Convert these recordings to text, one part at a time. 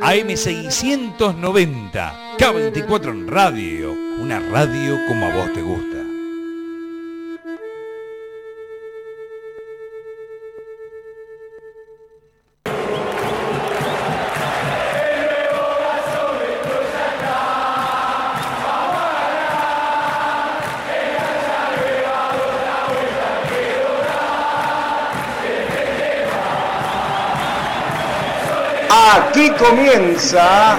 AM690, K24 en radio, una radio como a vos te gusta. Comienza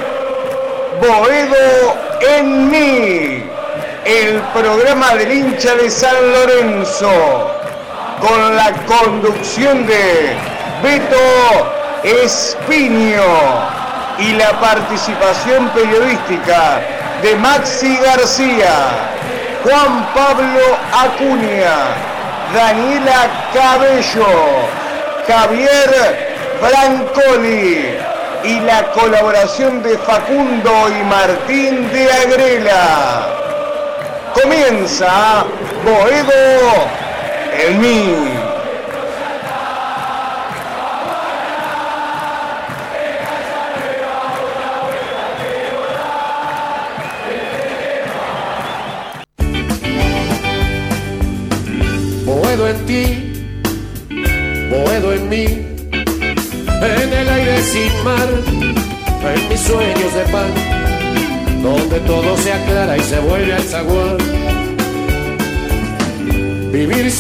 Boedo en mí, el programa del hincha de San Lorenzo, con la conducción de Beto Espiño y la participación periodística de Maxi García, Juan Pablo Acuña, Daniela Cabello, Javier Brancoli y la colaboración de Facundo y Martín de Agrela. Comienza Boedo en mí.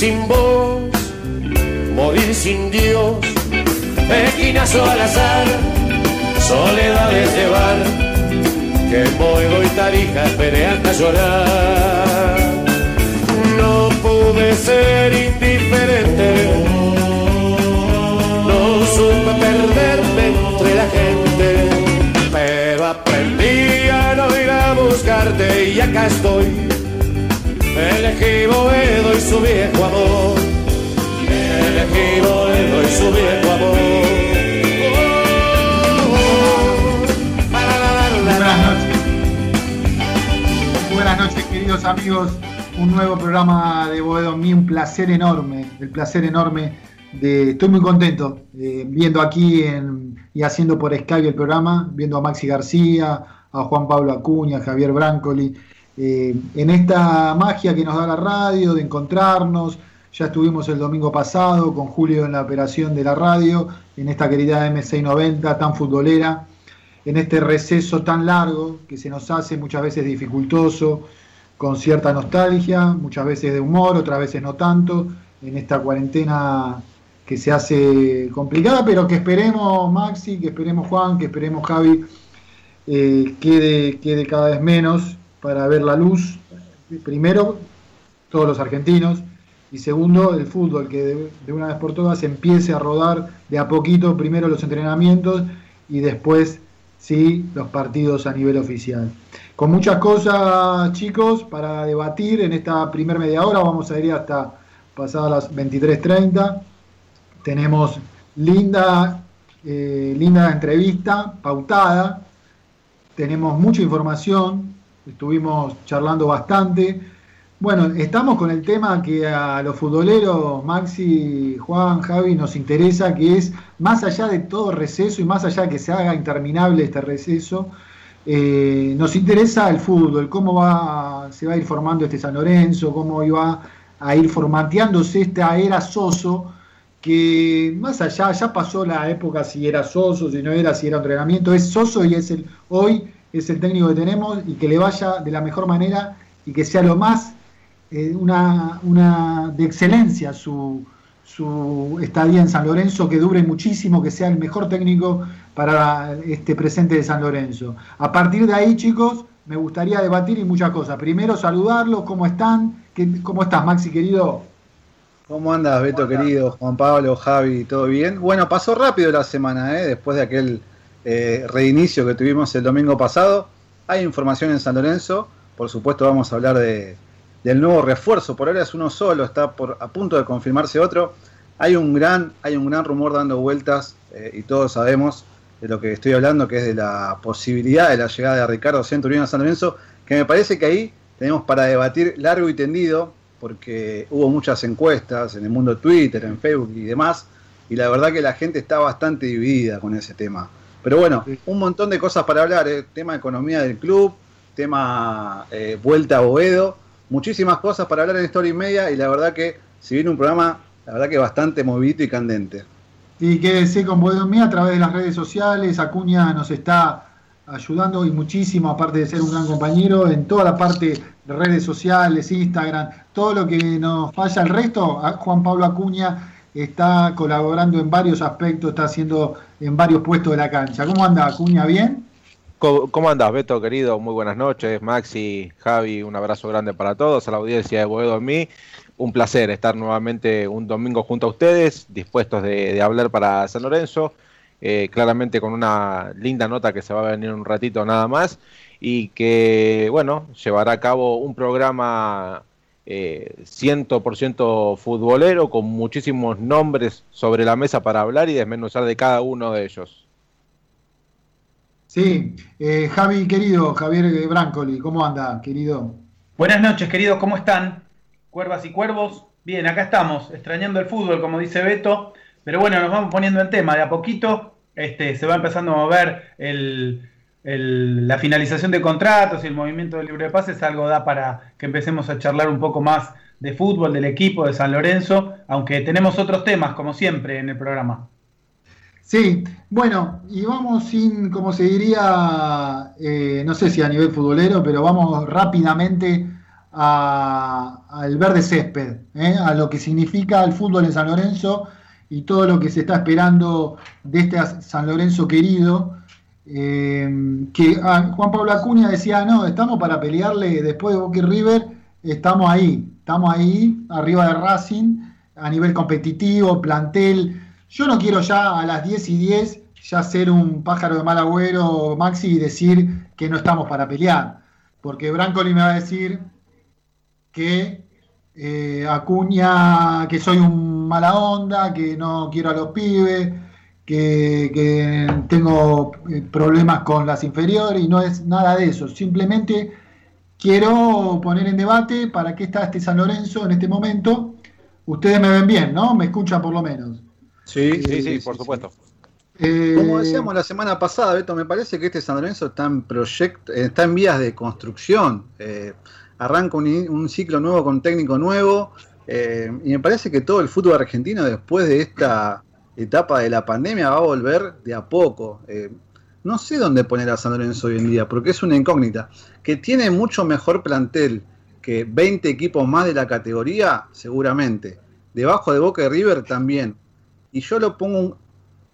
Sin vos, morir sin Dios, esquinazo al azar, soledades de bar, que Boedo y Tarija esperé hasta llorar. No pude ser indiferente, no supe perderme entre la gente, pero aprendí a no ir a buscarte y acá estoy. Elegí Boedo y su viejo amor, elegí Boedo y su viejo amor. Buenas noches. Buenas noches, queridos amigos. Un nuevo programa de Boedo mí, un placer enorme, el placer enorme de. Estoy muy contento eh, viendo aquí en- y haciendo por Skype el programa, viendo a Maxi García, a Juan Pablo Acuña, a Javier Brancoli, eh, en esta magia que nos da la radio, de encontrarnos. Ya estuvimos el domingo pasado con Julio en la operación de la radio, en esta querida M690 tan futbolera en este receso tan largo que se nos hace muchas veces dificultoso, con cierta nostalgia, muchas veces de humor, otras veces no tanto, en esta cuarentena que se hace complicada, pero que esperemos Maxi, que esperemos Juan, que esperemos Javi, eh, quede, quede cada vez menos para ver la luz. Primero, todos los argentinos, y segundo, el fútbol, que de, una vez por todas empiece a rodar de a poquito, primero los entrenamientos y después sí los partidos a nivel oficial. Con muchas cosas, chicos, para debatir en esta primer media hora, vamos a ir hasta pasadas las 23.30. Tenemos linda, eh, linda entrevista pautada, tenemos mucha información, estuvimos charlando bastante. Bueno, estamos con el tema que a los futboleros, Maxi, Juan, Javi, nos interesa, que es, más allá de todo receso y más allá de que se haga interminable este receso, eh, nos interesa el fútbol, cómo va, se va a ir formando este San Lorenzo, cómo iba a ir formateándose esta era Soso, que más allá, ya pasó la época si era Soso, si no era, si era entrenamiento, es Soso y es el, hoy es el técnico que tenemos y que le vaya de la mejor manera y que sea lo más eh, una, una de excelencia su, su estadía en San Lorenzo, que dure muchísimo, que sea el mejor técnico para este presente de San Lorenzo. A partir de ahí, chicos, me gustaría debatir y muchas cosas. Primero, saludarlos, ¿cómo están? ¿Qué- ¿Cómo estás, Maxi, querido? ¿Cómo andas, Beto querido? Juan Pablo, Javi, ¿todo bien? Bueno, pasó rápido la semana, ¿eh? después de aquel eh, reinicio que tuvimos el domingo pasado. Hay información en San Lorenzo, por supuesto vamos a hablar de, del nuevo refuerzo. Por ahora es uno solo, está por, a punto de confirmarse otro. Hay un gran, hay un gran rumor dando vueltas eh, y todos sabemos de lo que estoy hablando, que es de la posibilidad de la llegada de Ricardo Centurión a San Lorenzo, que me parece que ahí tenemos para debatir largo y tendido, porque hubo muchas encuestas en el mundo Twitter, en Facebook y demás, y la verdad que la gente está bastante dividida con ese tema. Pero bueno, un montón de cosas para hablar, eh. tema economía del club, tema eh, vuelta a Boedo, muchísimas cosas para hablar en esta hora y media y la verdad que si viene un programa, la verdad que bastante movido y candente. Y quédese con Boedo Mía a través de las redes sociales, Acuña nos está ayudando y muchísimo, aparte de ser un gran compañero, en toda la parte de redes sociales, Instagram, todo lo que nos falla el resto, Juan Pablo Acuña está colaborando en varios aspectos, está haciendo en varios puestos de la cancha. ¿Cómo anda Acuña? ¿Bien? ¿Cómo, andas, Beto, querido? Muy buenas noches. Maxi, Javi, un abrazo grande para todos, a la audiencia de Boedo en mí. Un placer estar nuevamente un domingo junto a ustedes, dispuestos de, hablar para San Lorenzo. Eh, claramente con una linda nota que se va a venir un ratito nada más y que, bueno, llevará a cabo un programa eh, 100% futbolero con muchísimos nombres sobre la mesa para hablar y desmenuzar de cada uno de ellos. Sí, eh, Javi, querido, Javier Brancoli, ¿cómo anda, querido? Buenas noches, queridos, ¿cómo están? Cuervas y cuervos. Bien, acá estamos, extrañando el fútbol, como dice Beto, pero bueno, nos vamos poniendo en tema. De a poquito este, se va empezando a mover la finalización de contratos y el movimiento de libre de pases, algo da para que empecemos a charlar un poco más de fútbol, del equipo de San Lorenzo, aunque tenemos otros temas, como siempre, en el programa. Sí, bueno, y vamos sin, como se diría, eh, no sé si a nivel futbolero, pero vamos rápidamente al verde césped, eh, a lo que significa el fútbol en San Lorenzo y todo lo que se está esperando de este San Lorenzo querido. Eh, que ah, Juan Pablo Acuña decía, no, estamos para pelearle después de Boca River, estamos ahí, estamos ahí, arriba de Racing, a nivel competitivo, plantel yo no quiero ya a las 10 y 10 ya ser un pájaro de mal agüero, Maxi, y decir que no estamos para pelear. Porque Brancoli me va a decir que eh, Acuña, que soy un mala onda, que no quiero a los pibes, que, tengo eh, problemas con las inferiores y no es nada de eso. Simplemente quiero poner en debate para qué está este San Lorenzo en este momento. Ustedes me ven bien, ¿no? Me escuchan por lo menos. Sí, sí, sí, por supuesto. Eh, Como decíamos la semana pasada, Beto, me parece que este San Lorenzo está en proyecto, eh, está en vías de construcción. Eh, arranca un, ciclo nuevo con técnico nuevo. y me parece que todo el fútbol argentino, después de esta etapa de la pandemia, va a volver de a poco. no sé dónde poner a San Lorenzo hoy en día, porque es una incógnita. Que tiene mucho mejor plantel que 20 equipos más de la categoría, seguramente. Debajo de Boca y River también y yo lo pongo un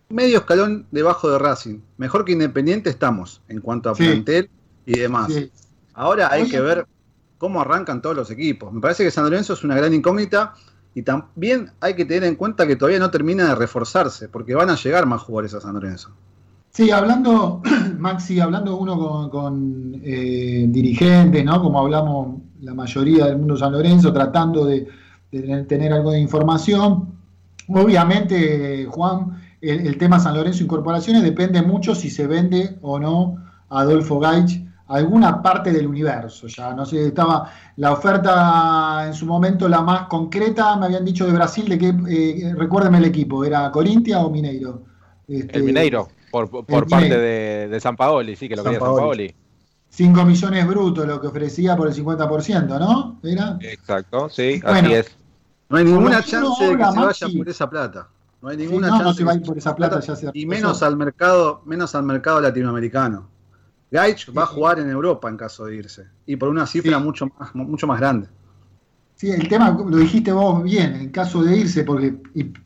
medio escalón debajo de Racing. Mejor que Independiente estamos en cuanto a plantel y demás. Ahora hay que ver cómo arrancan todos los equipos. Me parece que San Lorenzo es una gran incógnita y también hay que tener en cuenta que todavía no termina de reforzarse, porque van a llegar más jugadores a San Lorenzo. Sí, hablando, Maxi, hablando uno con, eh, dirigentes, ¿no? Como hablamos la mayoría del mundo San Lorenzo, tratando de tener algo de información. Obviamente, Juan, el, tema San Lorenzo Incorporaciones depende mucho si se vende o no Adolfo Gaich alguna parte del universo. Ya no sé, estaba la oferta en su momento la más concreta, me habían dicho de Brasil, de que, eh, recuérdeme el equipo, ¿era Corintia o Mineiro? Este, el Mineiro, por, parte De, San Paoli, sí, que lo quería San Paoli. 5 millones brutos lo que ofrecía por el 50%, ¿no? ¿Era? Exacto, sí, así es. No hay ninguna chance de que se vaya por esa plata. No hay ninguna chance. No se va a ir por esa plata, ya Y menos al mercado, menos al mercado latinoamericano. Gaich va a jugar en Europa en caso de irse. Y por una cifra mucho, más, mucho más grande. Sí, el tema lo dijiste vos bien, en caso de irse, porque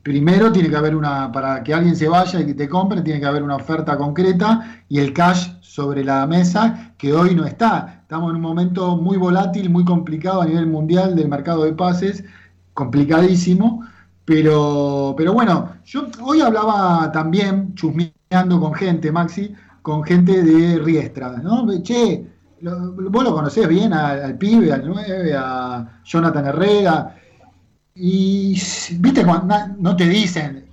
primero tiene que haber una, para que alguien se vaya y que te compre, tiene que haber una oferta concreta y el cash sobre la mesa, que hoy no está. Estamos en un momento muy volátil, muy complicado a nivel mundial del mercado de pases complicadísimo, pero, pero bueno, yo hoy hablaba también, chusmeando con gente, Maxi, con gente de Riestra, ¿no? Che, vos lo conocés bien al, pibe, al 9, a Jonathan Herrera, y viste, no te dicen,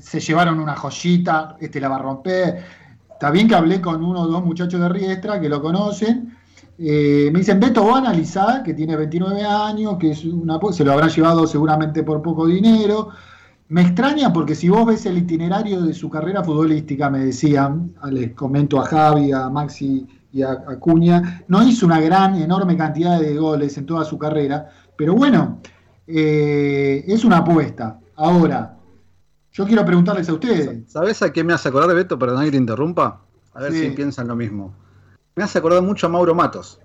se llevaron una joyita, este la va a romper. Está bien que hablé con uno o dos muchachos de Riestra que lo conocen, eh, me dicen, Beto, vos analizar que tiene 29 años, que es una, se lo habrán llevado seguramente por poco dinero, me extraña porque si vos ves el itinerario de su carrera futbolística, me decían, les comento a Javi, a Maxi y a, Cuña, no hizo una gran, enorme cantidad de goles en toda su carrera, pero bueno, eh, es una apuesta. Ahora, yo quiero preguntarles a ustedes. ¿Sabes a qué me hace acordar, Beto? Perdón que te interrumpa. A ver si piensan lo mismo. Me hace acordar mucho a Mauro Matos.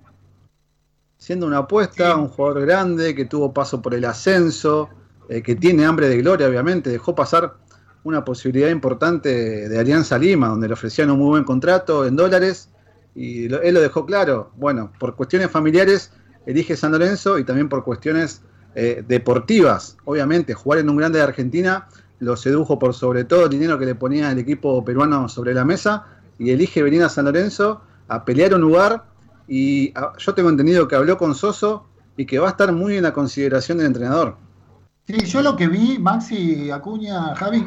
Siendo una apuesta, un jugador grande que tuvo paso por el ascenso, eh, que tiene hambre de gloria, obviamente, dejó pasar una posibilidad importante de Alianza Lima, donde le ofrecían un muy buen contrato en dólares, y él lo dejó claro. Bueno, por cuestiones familiares elige San Lorenzo y también por cuestiones eh, deportivas. Obviamente, jugar en un grande de Argentina lo sedujo por sobre todo el dinero que le ponía el equipo peruano sobre la mesa y elige venir a San Lorenzo a pelear un lugar y ah, yo tengo entendido que habló con Soso y que va a estar muy en la consideración del entrenador. Sí, yo lo que vi, Maxi Acuña, Javi,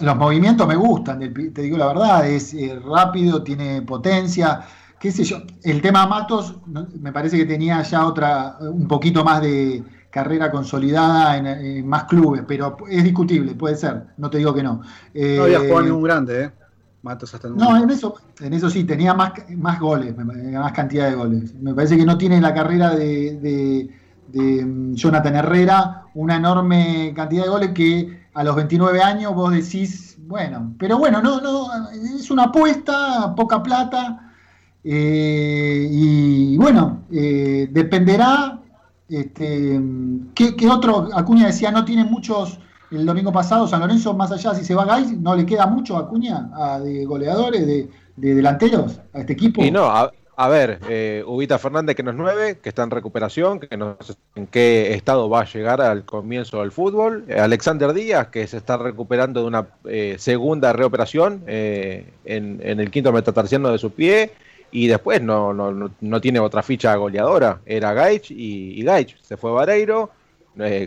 los movimientos me gustan, te digo la verdad, es eh, rápido, tiene potencia, qué sé yo. El tema Matos me parece que tenía ya otra, un poquito más de carrera consolidada en, más clubes, pero es discutible, puede ser, no te digo que no. no había jugado ningún grande, ¿eh? Matos hasta el No, en eso, en eso sí, tenía más, más goles, más cantidad de goles. Me parece que no tiene la carrera de de mm, Jonathan Herrera, una enorme cantidad de goles que a los 29 años vos decís, bueno, pero bueno, no, no, es una apuesta, poca plata, eh, y bueno, eh, dependerá, este, ¿qué, otro? Acuña decía, no tiene muchos, el domingo pasado San Lorenzo, más allá si se va Gais, no le queda mucho a Acuña, de goleadores, de, de delanteros, a este equipo. A ver, eh, Ubita Fernández que no es nueve, que está en recuperación, que no sé en qué estado va a llegar al comienzo del fútbol. Eh, Alexander Díaz, que se está recuperando de una eh, segunda reoperación eh, en, el quinto metatarsiano de su pie. Y después no, no, no tiene otra ficha goleadora. Era Gaich y, y Gaich. Se fue Vareiro.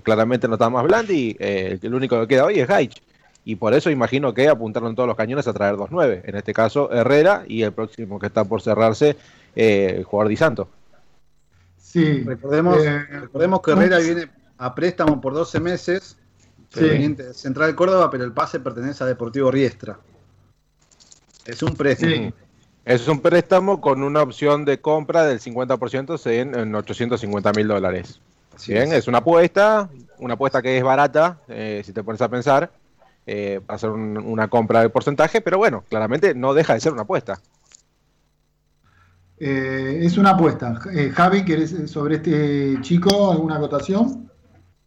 claramente no está más Blandi. el único que queda hoy es Gaich y por eso imagino que apuntaron todos los cañones a traer 2-9. En este caso, Herrera y el próximo que está por cerrarse, eh, el jugador Di Santo. Sí. Recordemos, eh, recordemos que Herrera viene a préstamo por 12 meses, proveniente de Central Córdoba, pero el pase pertenece a Deportivo Riestra. Es un préstamo. Es un préstamo con una opción de compra del 50% en, en 850 mil dólares. Bien, es. una apuesta, una apuesta que es barata, eh, si te pones a pensar, eh, para hacer una compra de porcentaje, pero bueno, claramente no deja de ser una apuesta. Eh, es una apuesta. Eh, Javi, ¿querés sobre este chico alguna acotación?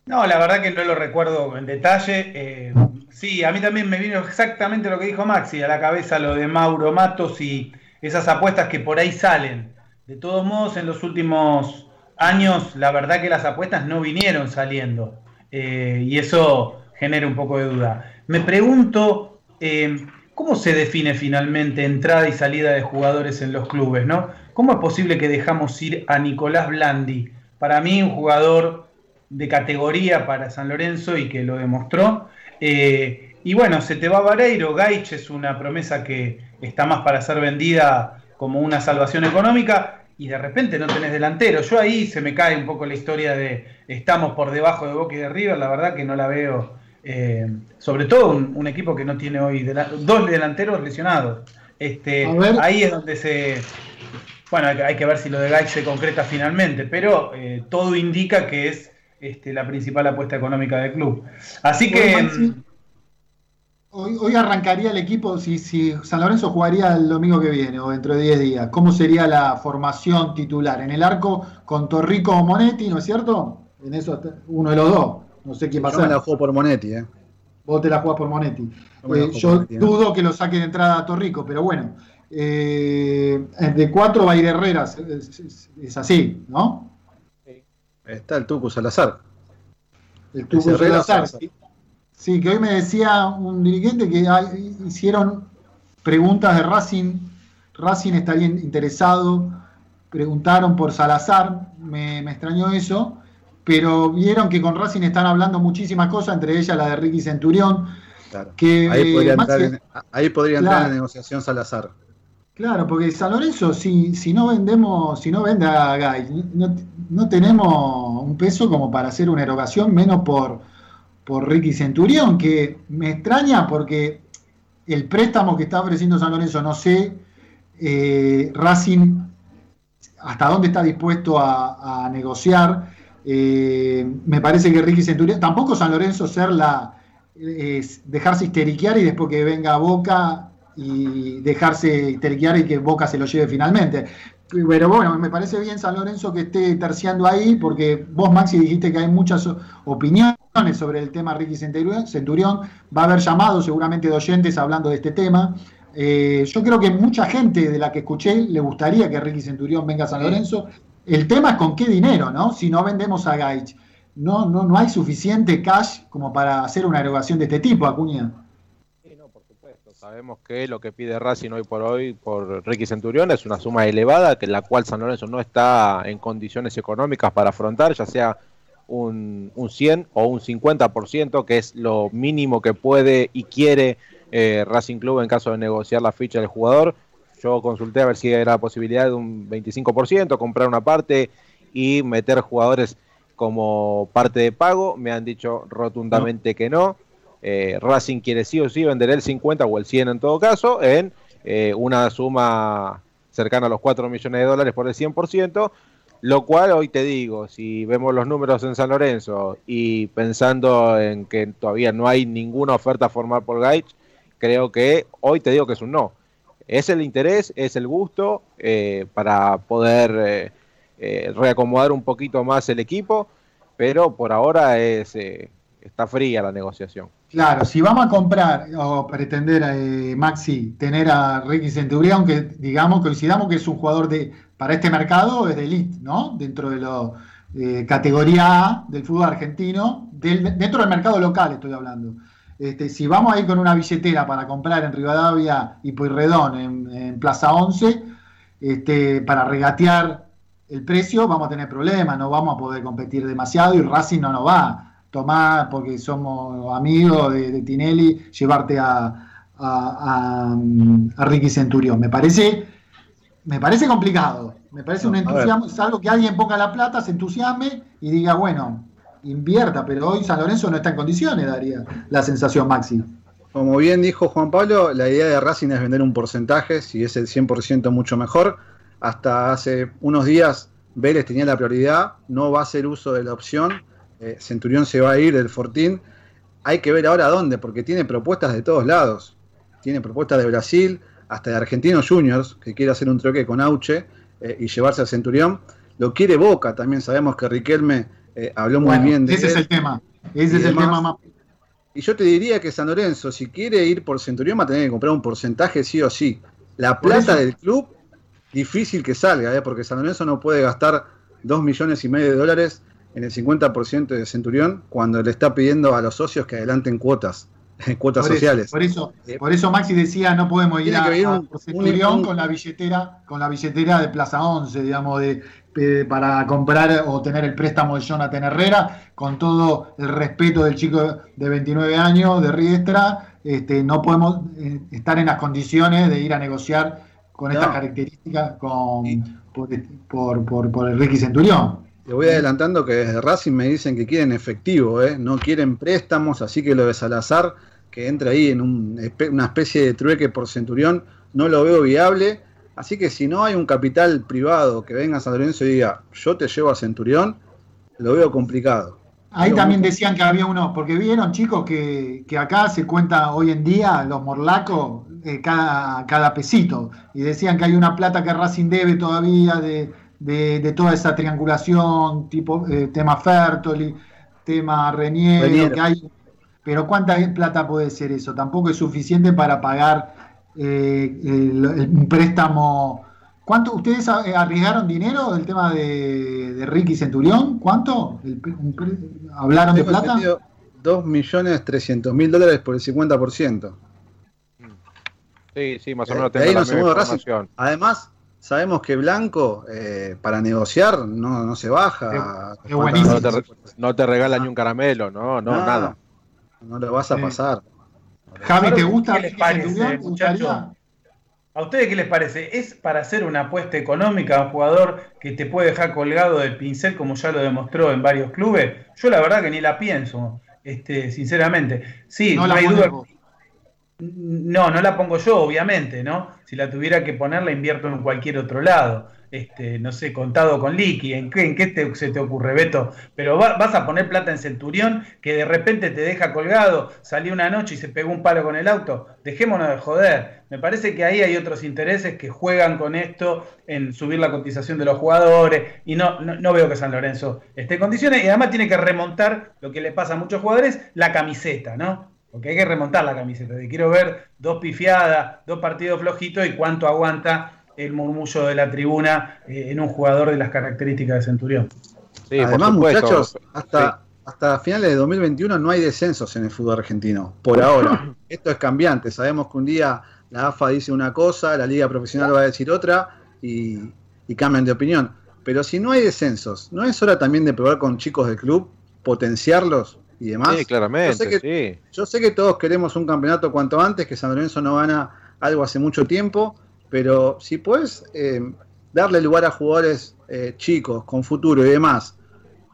No, la verdad que no lo recuerdo en detalle. sí, a mí también me vino exactamente lo que dijo Maxi, a la cabeza lo de Mauro Matos y esas apuestas que por ahí salen. De todos modos, en los últimos años, la verdad que las apuestas no vinieron saliendo. y eso genera un poco de duda. Me pregunto, eh, ¿cómo se define finalmente entrada y salida de jugadores en los clubes? ¿no? ¿Cómo es posible que dejamos ir a Nicolás Blandi? Para mí, un jugador de categoría para San Lorenzo y que lo demostró. Eh, y bueno, se te va Vareiro, Gaich es una promesa que está más para ser vendida como una salvación económica y de repente no tenés delantero. Yo ahí se me cae un poco la historia de estamos por debajo de Boca y de River, la verdad que no la veo eh, sobre todo un, equipo que no tiene hoy dos delanteros lesionados. Este, ahí es donde se. Bueno, hay, que ver si lo de Gaich se concreta finalmente, pero eh, todo indica que es este, la principal apuesta económica del club. Así que. Mm, hoy, arrancaría el equipo, si, si San Lorenzo jugaría el domingo que viene o dentro de 10 días, ¿cómo sería la formación titular? En el arco con Torrico o Monetti, ¿no es cierto? En eso uno de los dos. No sé quién va a ser. Yo me la juego por Monetti, ¿eh? Vos te la jugás por Monetti. Eh, yo dudo que lo saque de entrada a Torrico, pero bueno. Eh, de cuatro va a ir Herreras. Es, así, ¿no? Está el Tucu Salazar. El Tucu Salazar. Sí. que hoy me decía un dirigente que hicieron preguntas de Racing. Racing estaría interesado. Preguntaron por Salazar. me extrañó eso pero vieron que con Racing están hablando muchísimas cosas, entre ellas la de Ricky Centurión. Que, ahí podría, entrar, en, ahí podría entrar en negociación Salazar. Claro, porque San Lorenzo, si, si no vendemos, si no vende a Gay, no, tenemos un peso como para hacer una erogación, menos por, por Ricky Centurión, que me extraña porque el préstamo que está ofreciendo San Lorenzo, no sé, eh, Racing, hasta dónde está dispuesto a, negociar. Eh, me parece que Ricky Centurión, tampoco San Lorenzo ser la, dejarse histeriquear y después que venga Boca y dejarse histeriquear y que Boca se lo lleve finalmente. Pero bueno, me parece bien San Lorenzo que esté terciando ahí, porque vos, Maxi, dijiste que hay muchas opiniones sobre el tema Ricky Centurión. Va a haber llamados seguramente de oyentes hablando de este tema. Eh, yo creo que mucha gente de la que escuché le gustaría que Ricky Centurión venga a San Lorenzo. El tema es con qué dinero, ¿no? Si no vendemos a Gaich. No, no, no hay suficiente cash como para hacer una erogación de este tipo, Acuña. Sabemos que lo que pide Racing hoy por hoy por Ricky Centurión es una suma elevada, que la cual San Lorenzo no está en condiciones económicas para afrontar, ya sea un, un 100 o un 50%, que es lo mínimo que puede y quiere eh, Racing Club en caso de negociar la ficha del jugador. Yo consulté a ver si era la posibilidad de un 25%, comprar una parte y meter jugadores como parte de pago. Me han dicho rotundamente que no. Eh, Racing quiere sí o sí vender el 50 o el 100 en todo caso en eh, una suma cercana a los 4 millones de dólares por el 100%, lo cual hoy te digo, si vemos los números en San Lorenzo y pensando en que todavía no hay ninguna oferta formal por Gaich, creo que hoy te digo que es un no. Es el interés, es el gusto eh, para poder reacomodar un poquito más el equipo, pero por ahora es está fría la negociación. Claro, si vamos a comprar o pretender, eh, Maxi, tener a Ricky Centurión, que digamos, coincidamos que es un jugador de para este mercado, es de elite, ¿no? Dentro de la eh, categoría A del fútbol argentino, dentro del mercado local estoy hablando. Este, si vamos a ir con una billetera para comprar en Rivadavia y Pueyrredón, en, Plaza 11, este, para regatear el precio, vamos a tener problemas, no vamos a poder competir demasiado y Racing no nos va tomar, porque somos amigos de, Tinelli, llevarte a, a, Ricky Centurión. Me parece, me parece complicado. Me parece un entusiasmo, es algo que alguien ponga la plata, se entusiasme y diga, bueno, invierta, pero hoy San Lorenzo no está en condiciones, daría la sensación Maxi. Como bien dijo Juan Pablo, la idea de Racing es vender un porcentaje, si es el 100% mucho mejor. Hasta hace unos días Vélez tenía la prioridad, no va a hacer uso de la opción eh, Centurión se va a ir del Fortín. Hay que ver ahora dónde, porque tiene propuestas de todos lados. Tiene propuestas de Brasil, hasta de Argentinos Juniors, que quiere hacer un troque con Auche eh, y llevarse al Centurión. Lo quiere Boca, también sabemos que Riquelme eh, habló muy bien de Ese es el tema. Ese es el tema más. Y yo te diría que San Lorenzo, si quiere ir por Centurión, va a tener que comprar un porcentaje sí o sí. La plata del club, difícil que salga, porque San Lorenzo no puede gastar dos millones y medio de dólares en el 50% de Centurión cuando le está pidiendo a los socios que adelanten cuotas, cuotas sociales. por eso, eh, por eso Maxi decía no podemos ir a, Centurión con la billetera, con la billetera de Plaza 11, digamos, de, para comprar o tener el préstamo de Jonathan Herrera, con todo el respeto del chico de 29 años de Riestra, este, no podemos eh, estar en las condiciones de ir a negociar con estas características con, por, por, por el Ricky Centurión. Te voy adelantando que desde Racing me dicen que quieren efectivo, ¿eh? no quieren préstamos, así que lo de Salazar, que entre ahí en una especie de trueque por Centurión, no lo veo viable. Así que si no hay un capital privado que venga a San Lorenzo y diga, yo te llevo a Centurión, lo veo complicado. Ahí también decían que había unos, porque vieron chicos que, acá se cuenta hoy en día los morlacos eh, cada, cada pesito. Y decían que hay una plata que Racing debe todavía de, de, toda esa triangulación, tipo eh, tema Fertoli, tema Reniero, que hay. Pero ¿cuánta plata puede ser eso? Tampoco es suficiente para pagar eh, un préstamo. ¿Cuánto? ¿Ustedes arriesgaron dinero del tema de, Ricky Centurión? ¿Cuánto? ¿Hablaron de plata? 2.300.000 dólares por el 50%. Sí, sí, más o menos tengo la misma Además, sabemos que Blanco, eh, para negociar, no, no se baja. no, te, regala ni un caramelo, no, no, nada. No lo vas a pasar. Javi, ¿te gusta? ¿Qué les parece, muchachos? ¿A ustedes qué les parece? ¿Es para hacer una apuesta económica a un jugador que te puede dejar colgado del pincel como ya lo demostró en varios clubes? Yo la verdad que ni la pienso. este, sinceramente. Sí, No no, la hay duda. No, no la pongo yo, obviamente, ¿no? Si la tuviera que poner, la invierto en cualquier otro lado. Este, no sé, contado con liqui, ¿en qué, en qué te- se te ocurre, Beto? Pero va- vas a poner plata en Centurión que de repente te deja colgado, salió una noche y se pegó un palo con el auto. Dejémonos de joder. Me parece que ahí hay otros intereses que juegan con esto en subir la cotización de los jugadores y no, no, no veo que San Lorenzo esté en condiciones y además tiene que remontar lo que le pasa a muchos jugadores, la camiseta, ¿no? Porque hay que remontar la camiseta. Te quiero ver dos pifiadas, dos partidos flojitos y cuánto aguanta el murmullo de la tribuna eh, en un jugador de las características de Centurión. Sí, Además, muchachos, hasta, Sí. hasta finales de 2021 no hay descensos en el fútbol argentino, por ahora. Esto es cambiante, sabemos que un día la AFA dice una cosa, la liga profesional va a decir otra y, y cambian de opinión. Pero si no hay descensos, ¿no es hora también de probar con chicos del club, potenciarlos y demás? Sí, claramente, Yo sé que- sí. Yo sé que todos queremos un campeonato cuanto antes, que San Lorenzo no gana algo hace mucho tiempo, pero si puedes eh, darle lugar a jugadores eh, chicos, con futuro y demás,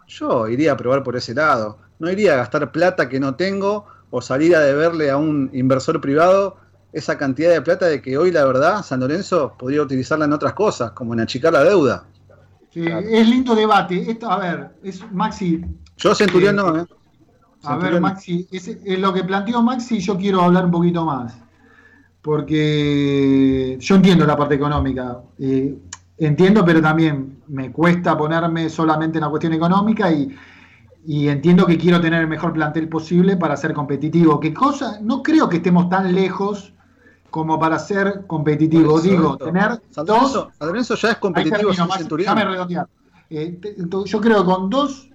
yo iría a probar por ese lado. No iría a gastar plata que no tengo o salir a deberle a un inversor privado esa cantidad de plata de que hoy la verdad San Lorenzo podría utilizarla en otras cosas, como en achicar la deuda. Sí, Es lindo debate. Esto, a ver, es Maxi, Yo Centurión no, ¿eh? A ver, Maxi, es, es lo que planteó Maxi, yo quiero hablar un poquito más. Porque yo entiendo la parte económica. eh, entiendo, pero también me cuesta ponerme solamente en la cuestión económica y, y entiendo que quiero tener el mejor plantel posible para ser competitivo. ¿Qué cosa? No creo que estemos tan lejos como para ser eso, Digo, tener San dos Lorenzo, ya es competitivo termino, déjame redondear. Eh, te- yo creo que con dos,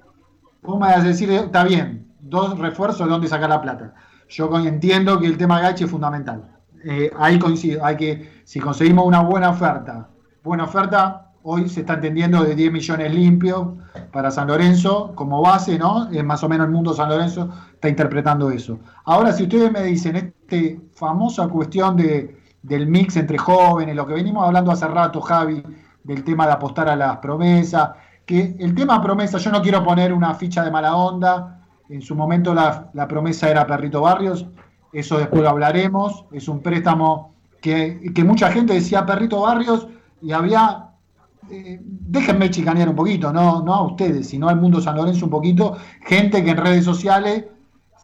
vos me vas a decir, está bien, dos refuerzos de dónde sacar la plata. Yo entiendo que el tema Gachi es fundamental. Eh, ahí coincido, hay que, si conseguimos una buena oferta, buena oferta, hoy se está entendiendo de 10 millones limpios para San Lorenzo como base, ¿no? Es más o menos el mundo San Lorenzo está interpretando eso. Ahora, si ustedes me dicen, este famosa cuestión de, del mix entre jóvenes, lo que venimos hablando hace rato, Javi, del tema de apostar a las promesas, que el tema promesa, yo no quiero poner una ficha de mala onda, en su momento la, promesa era Perrito Barrios, eso después lo hablaremos, es un préstamo que, que mucha gente decía Perrito Barrios y había, eh, déjenme chicanear un poquito, no, no a ustedes, sino al mundo San Lorenzo un poquito, gente que en redes sociales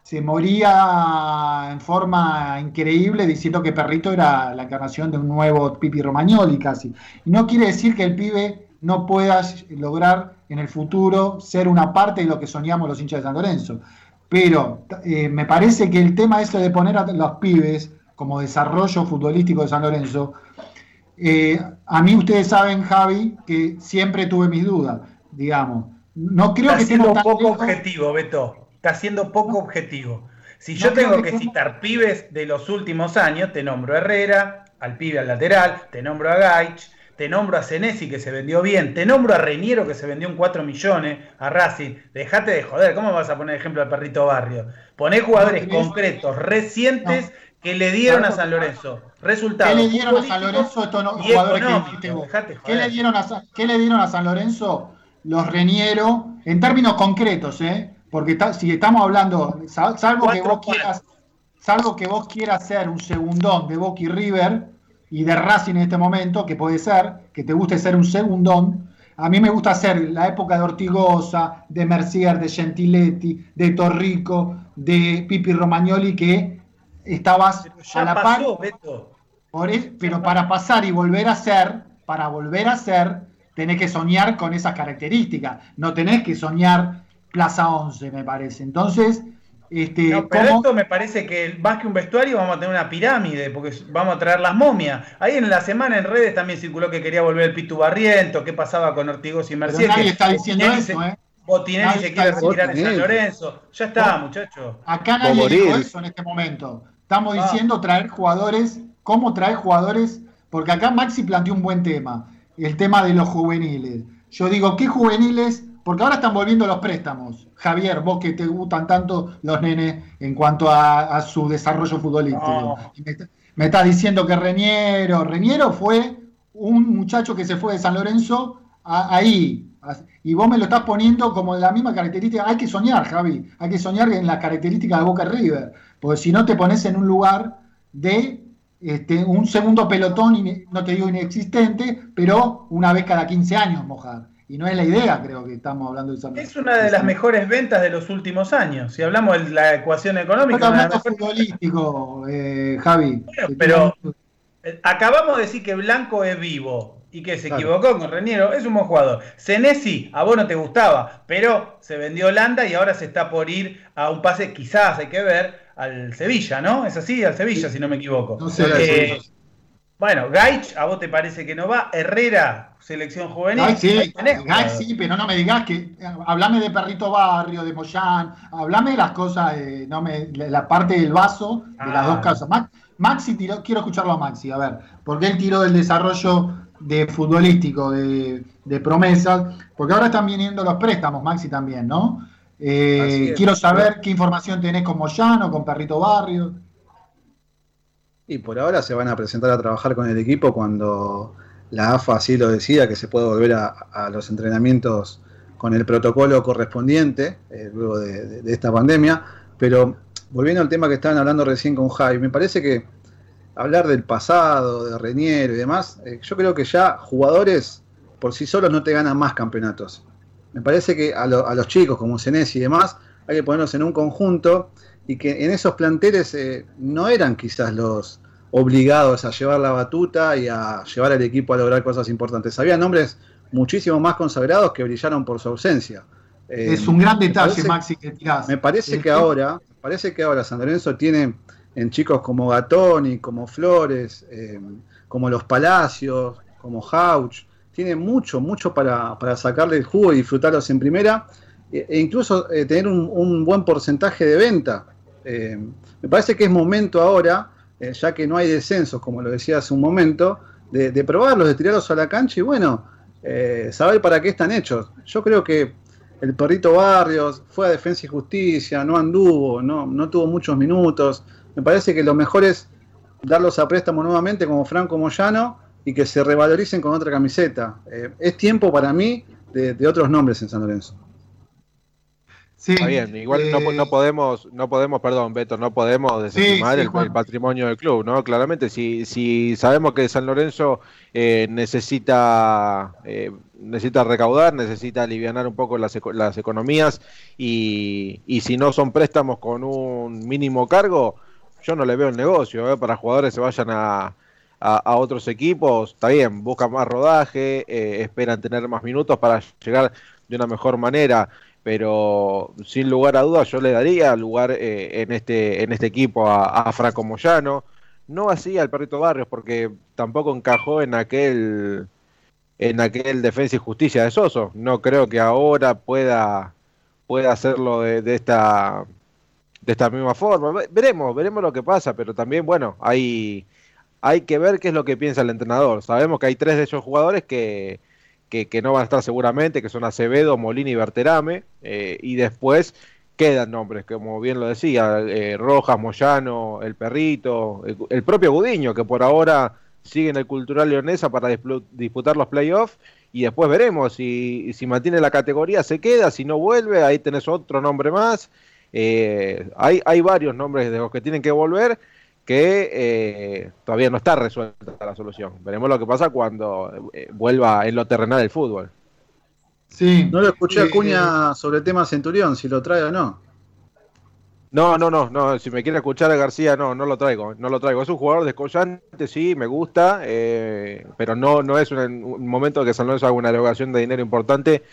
se moría en forma increíble diciendo que Perrito era la encarnación de un nuevo Pipi Romagnoli casi. Y no quiere decir que el pibe no pueda lograr en el futuro ser una parte de lo que soñamos los hinchas de San Lorenzo. Pero eh, me parece que el tema ese de poner a los pibes como desarrollo futbolístico de San Lorenzo, eh, a mí ustedes saben, Javi, que siempre tuve mis dudas, digamos. No creo Está que siendo tan poco lejos. objetivo, Beto. Está siendo poco objetivo. Si No yo tengo que citar pibes de los últimos años, te nombro a Herrera, al pibe al lateral, te nombro a Gaich, te nombro a Senesi que se vendió bien, te nombro a Reiniero que se vendió en 4 millones, a Racing. Dejate de joder, ¿cómo vas a poner ejemplo al perrito barrio? Poné jugadores No, concretos, recientes, que le dieron a San Lorenzo. ¿Qué le dieron a San Lorenzo y que? Dejate ¿Qué le, dieron a, qué le dieron a San Lorenzo los Reniero en términos concretos, eh? Porque ta- si estamos hablando, sal- salvo que vos quieras, salvo que vos quieras ser un segundón de Boca y River y de Racing en este momento, que puede ser, que te guste ser un segundón, a mí me gusta ser la época de Ortigosa, de Mercier, de Gentiletti, de Torrico, de Pipi Romagnoli, que estabas Pero a la par Beto. por pero para pasar y volver a ser, para volver a ser, tenés que soñar con esas características. No tenés que soñar Plaza 11, me parece. Entonces, este, No, pero ¿cómo- esto me parece que más que un vestuario vamos a tener una pirámide, porque vamos a traer las momias. Ahí en la semana en redes también circuló que quería volver el Pitu Barriento, qué pasaba con Ortigos y pero Mercier. nadie que está diciendo eso, se, ¿eh? Botinelli Nadie se quiere retirar en San. Lorenzo. Ya está, muchachos. Acá nadie dijo eso en este momento. Estamos Ah. diciendo traer jugadores, cómo traer jugadores, porque acá Maxi planteó un buen tema, el tema de los juveniles. Yo digo, ¿qué juveniles? Porque ahora están volviendo los préstamos. Javier, vos que te gustan tanto los nenes en cuanto a, a su desarrollo futbolístico. No. Me, está- me estás diciendo que Reñero, Reñero fue un muchacho que se fue de San Lorenzo a- ahí, Y vos me lo estás poniendo como la misma característica. Hay que soñar, Javi. Hay que soñar en las características de Boca River. Porque si no te pones en un lugar de este, un segundo pelotón, no te digo inexistente, pero una vez cada 15 años mojar. Y no es la idea, creo que estamos hablando de esa Es una de las mejores ventas de los últimos años. Si hablamos de la ecuación económica. No futbolístico, eh, Javi. pero acabamos de decir que Blanco es vivo y que se equivocó con Reñero, es un buen jugador. Senesi, a vos no te gustaba, pero se vendió Holanda y ahora se está por ir a un pase, quizás hay que ver, al Sevilla, ¿no? Es así, al Sevilla, si no me equivoco. No sé, eh, bueno, Gaich, ¿a vos te parece que no va? Herrera, selección juvenil. Gaich sí, Gaich sí, pero no me digas que. Eh, hablame de Perrito Barrio, de Moyán, hablame de las cosas, no me, la parte del vaso de las dos ah. casas. Maxi tiró, quiero escucharlo a Maxi, a ver, porque él tiró del desarrollo de futbolístico, de, promesas, porque ahora están viniendo los préstamos, Maxi también, ¿no? Eh, quiero saber qué información tenés con Moyano, con Perrito Barrio. Y por ahora se van a presentar a trabajar con el equipo cuando la AFA así lo decida, que se puede volver a, los entrenamientos con el protocolo correspondiente, eh, luego de, esta pandemia. Pero volviendo al tema que estaban hablando recién con Jai, me parece que hablar del pasado, de Reñero y demás, eh, yo creo que ya jugadores por sí solos no te ganan más campeonatos. Me parece que a, los chicos como Senesi y demás hay que ponerlos en un conjunto y que en esos planteles eh, no eran quizás los obligados a llevar la batuta y a llevar al equipo a lograr cosas importantes. Había nombres muchísimo más consagrados que brillaron por su ausencia. es un gran detalle, Maxi, que tirás. Me parece que ahora, parece que ahora San Lorenzo tiene en chicos como Gatoni, como Flores, eh, como Los Palacios, como Hauch. Tiene mucho, mucho para, sacarle el jugo y disfrutarlos en primera e, e incluso eh, tener un, buen porcentaje de venta. Eh, me parece que es momento ahora, ya que no hay descensos, como lo decía hace un momento, de, probarlos, de tirarlos a la cancha y bueno, saber para qué están hechos. Yo creo que el perrito Barrios fue a Defensa y Justicia, no anduvo, no, no tuvo muchos minutos. Me parece que lo mejor es darlos a préstamo nuevamente como Franco Moyano y que se revaloricen con otra camiseta. Eh, es tiempo para mí de, otros nombres en San Lorenzo. Sí, Está bien, igual no, eh, podemos, no podemos, perdón, Beto, no podemos desestimar el, patrimonio del club, ¿no? Claramente, si, si sabemos que San Lorenzo eh, necesita, necesita recaudar, necesita aliviar un poco las, las economías y, y si no son préstamos con un mínimo cargo, yo no le veo el negocio, ¿eh? para jugadores se vayan a, a, otros equipos, está bien, buscan más rodaje, eh, esperan tener más minutos para llegar de una mejor manera, pero sin lugar a dudas yo le daría lugar eh, en, este, en este equipo a, Franco Moyano, no así al Perrito Barrios, porque tampoco encajó en aquel en aquel Defensa y Justicia de Soso, no creo que ahora pueda, pueda hacerlo de esta de esta misma forma. Veremos, veremos lo que pasa, pero también, bueno, hay, hay que ver qué es lo que piensa el entrenador. Sabemos que hay tres de esos jugadores que, que, no van a estar seguramente, que son Acevedo, Molina y Berterame, eh, y después quedan nombres, como bien lo decía, eh, Rojas, Moyano, El Perrito, el, propio Gudiño, que por ahora sigue en el Cultural Leonesa para disputar los playoffs, y después veremos si, si mantiene la categoría, se queda, si no vuelve, ahí tenés otro nombre más, eh, hay, hay varios nombres de los que tienen que volver que eh, todavía no está resuelta la solución. Veremos lo que pasa cuando eh, vuelva en lo terrenal el fútbol. Sí. No lo escuché a Cuña sobre el tema Centurión, si lo trae o no. No, no, no, no. Si me quiere escuchar a García, no, no lo traigo, no lo traigo. Es un jugador descollante, sí, me gusta, pero no, no es un, momento que San Lorenzo haga una erogación de dinero importante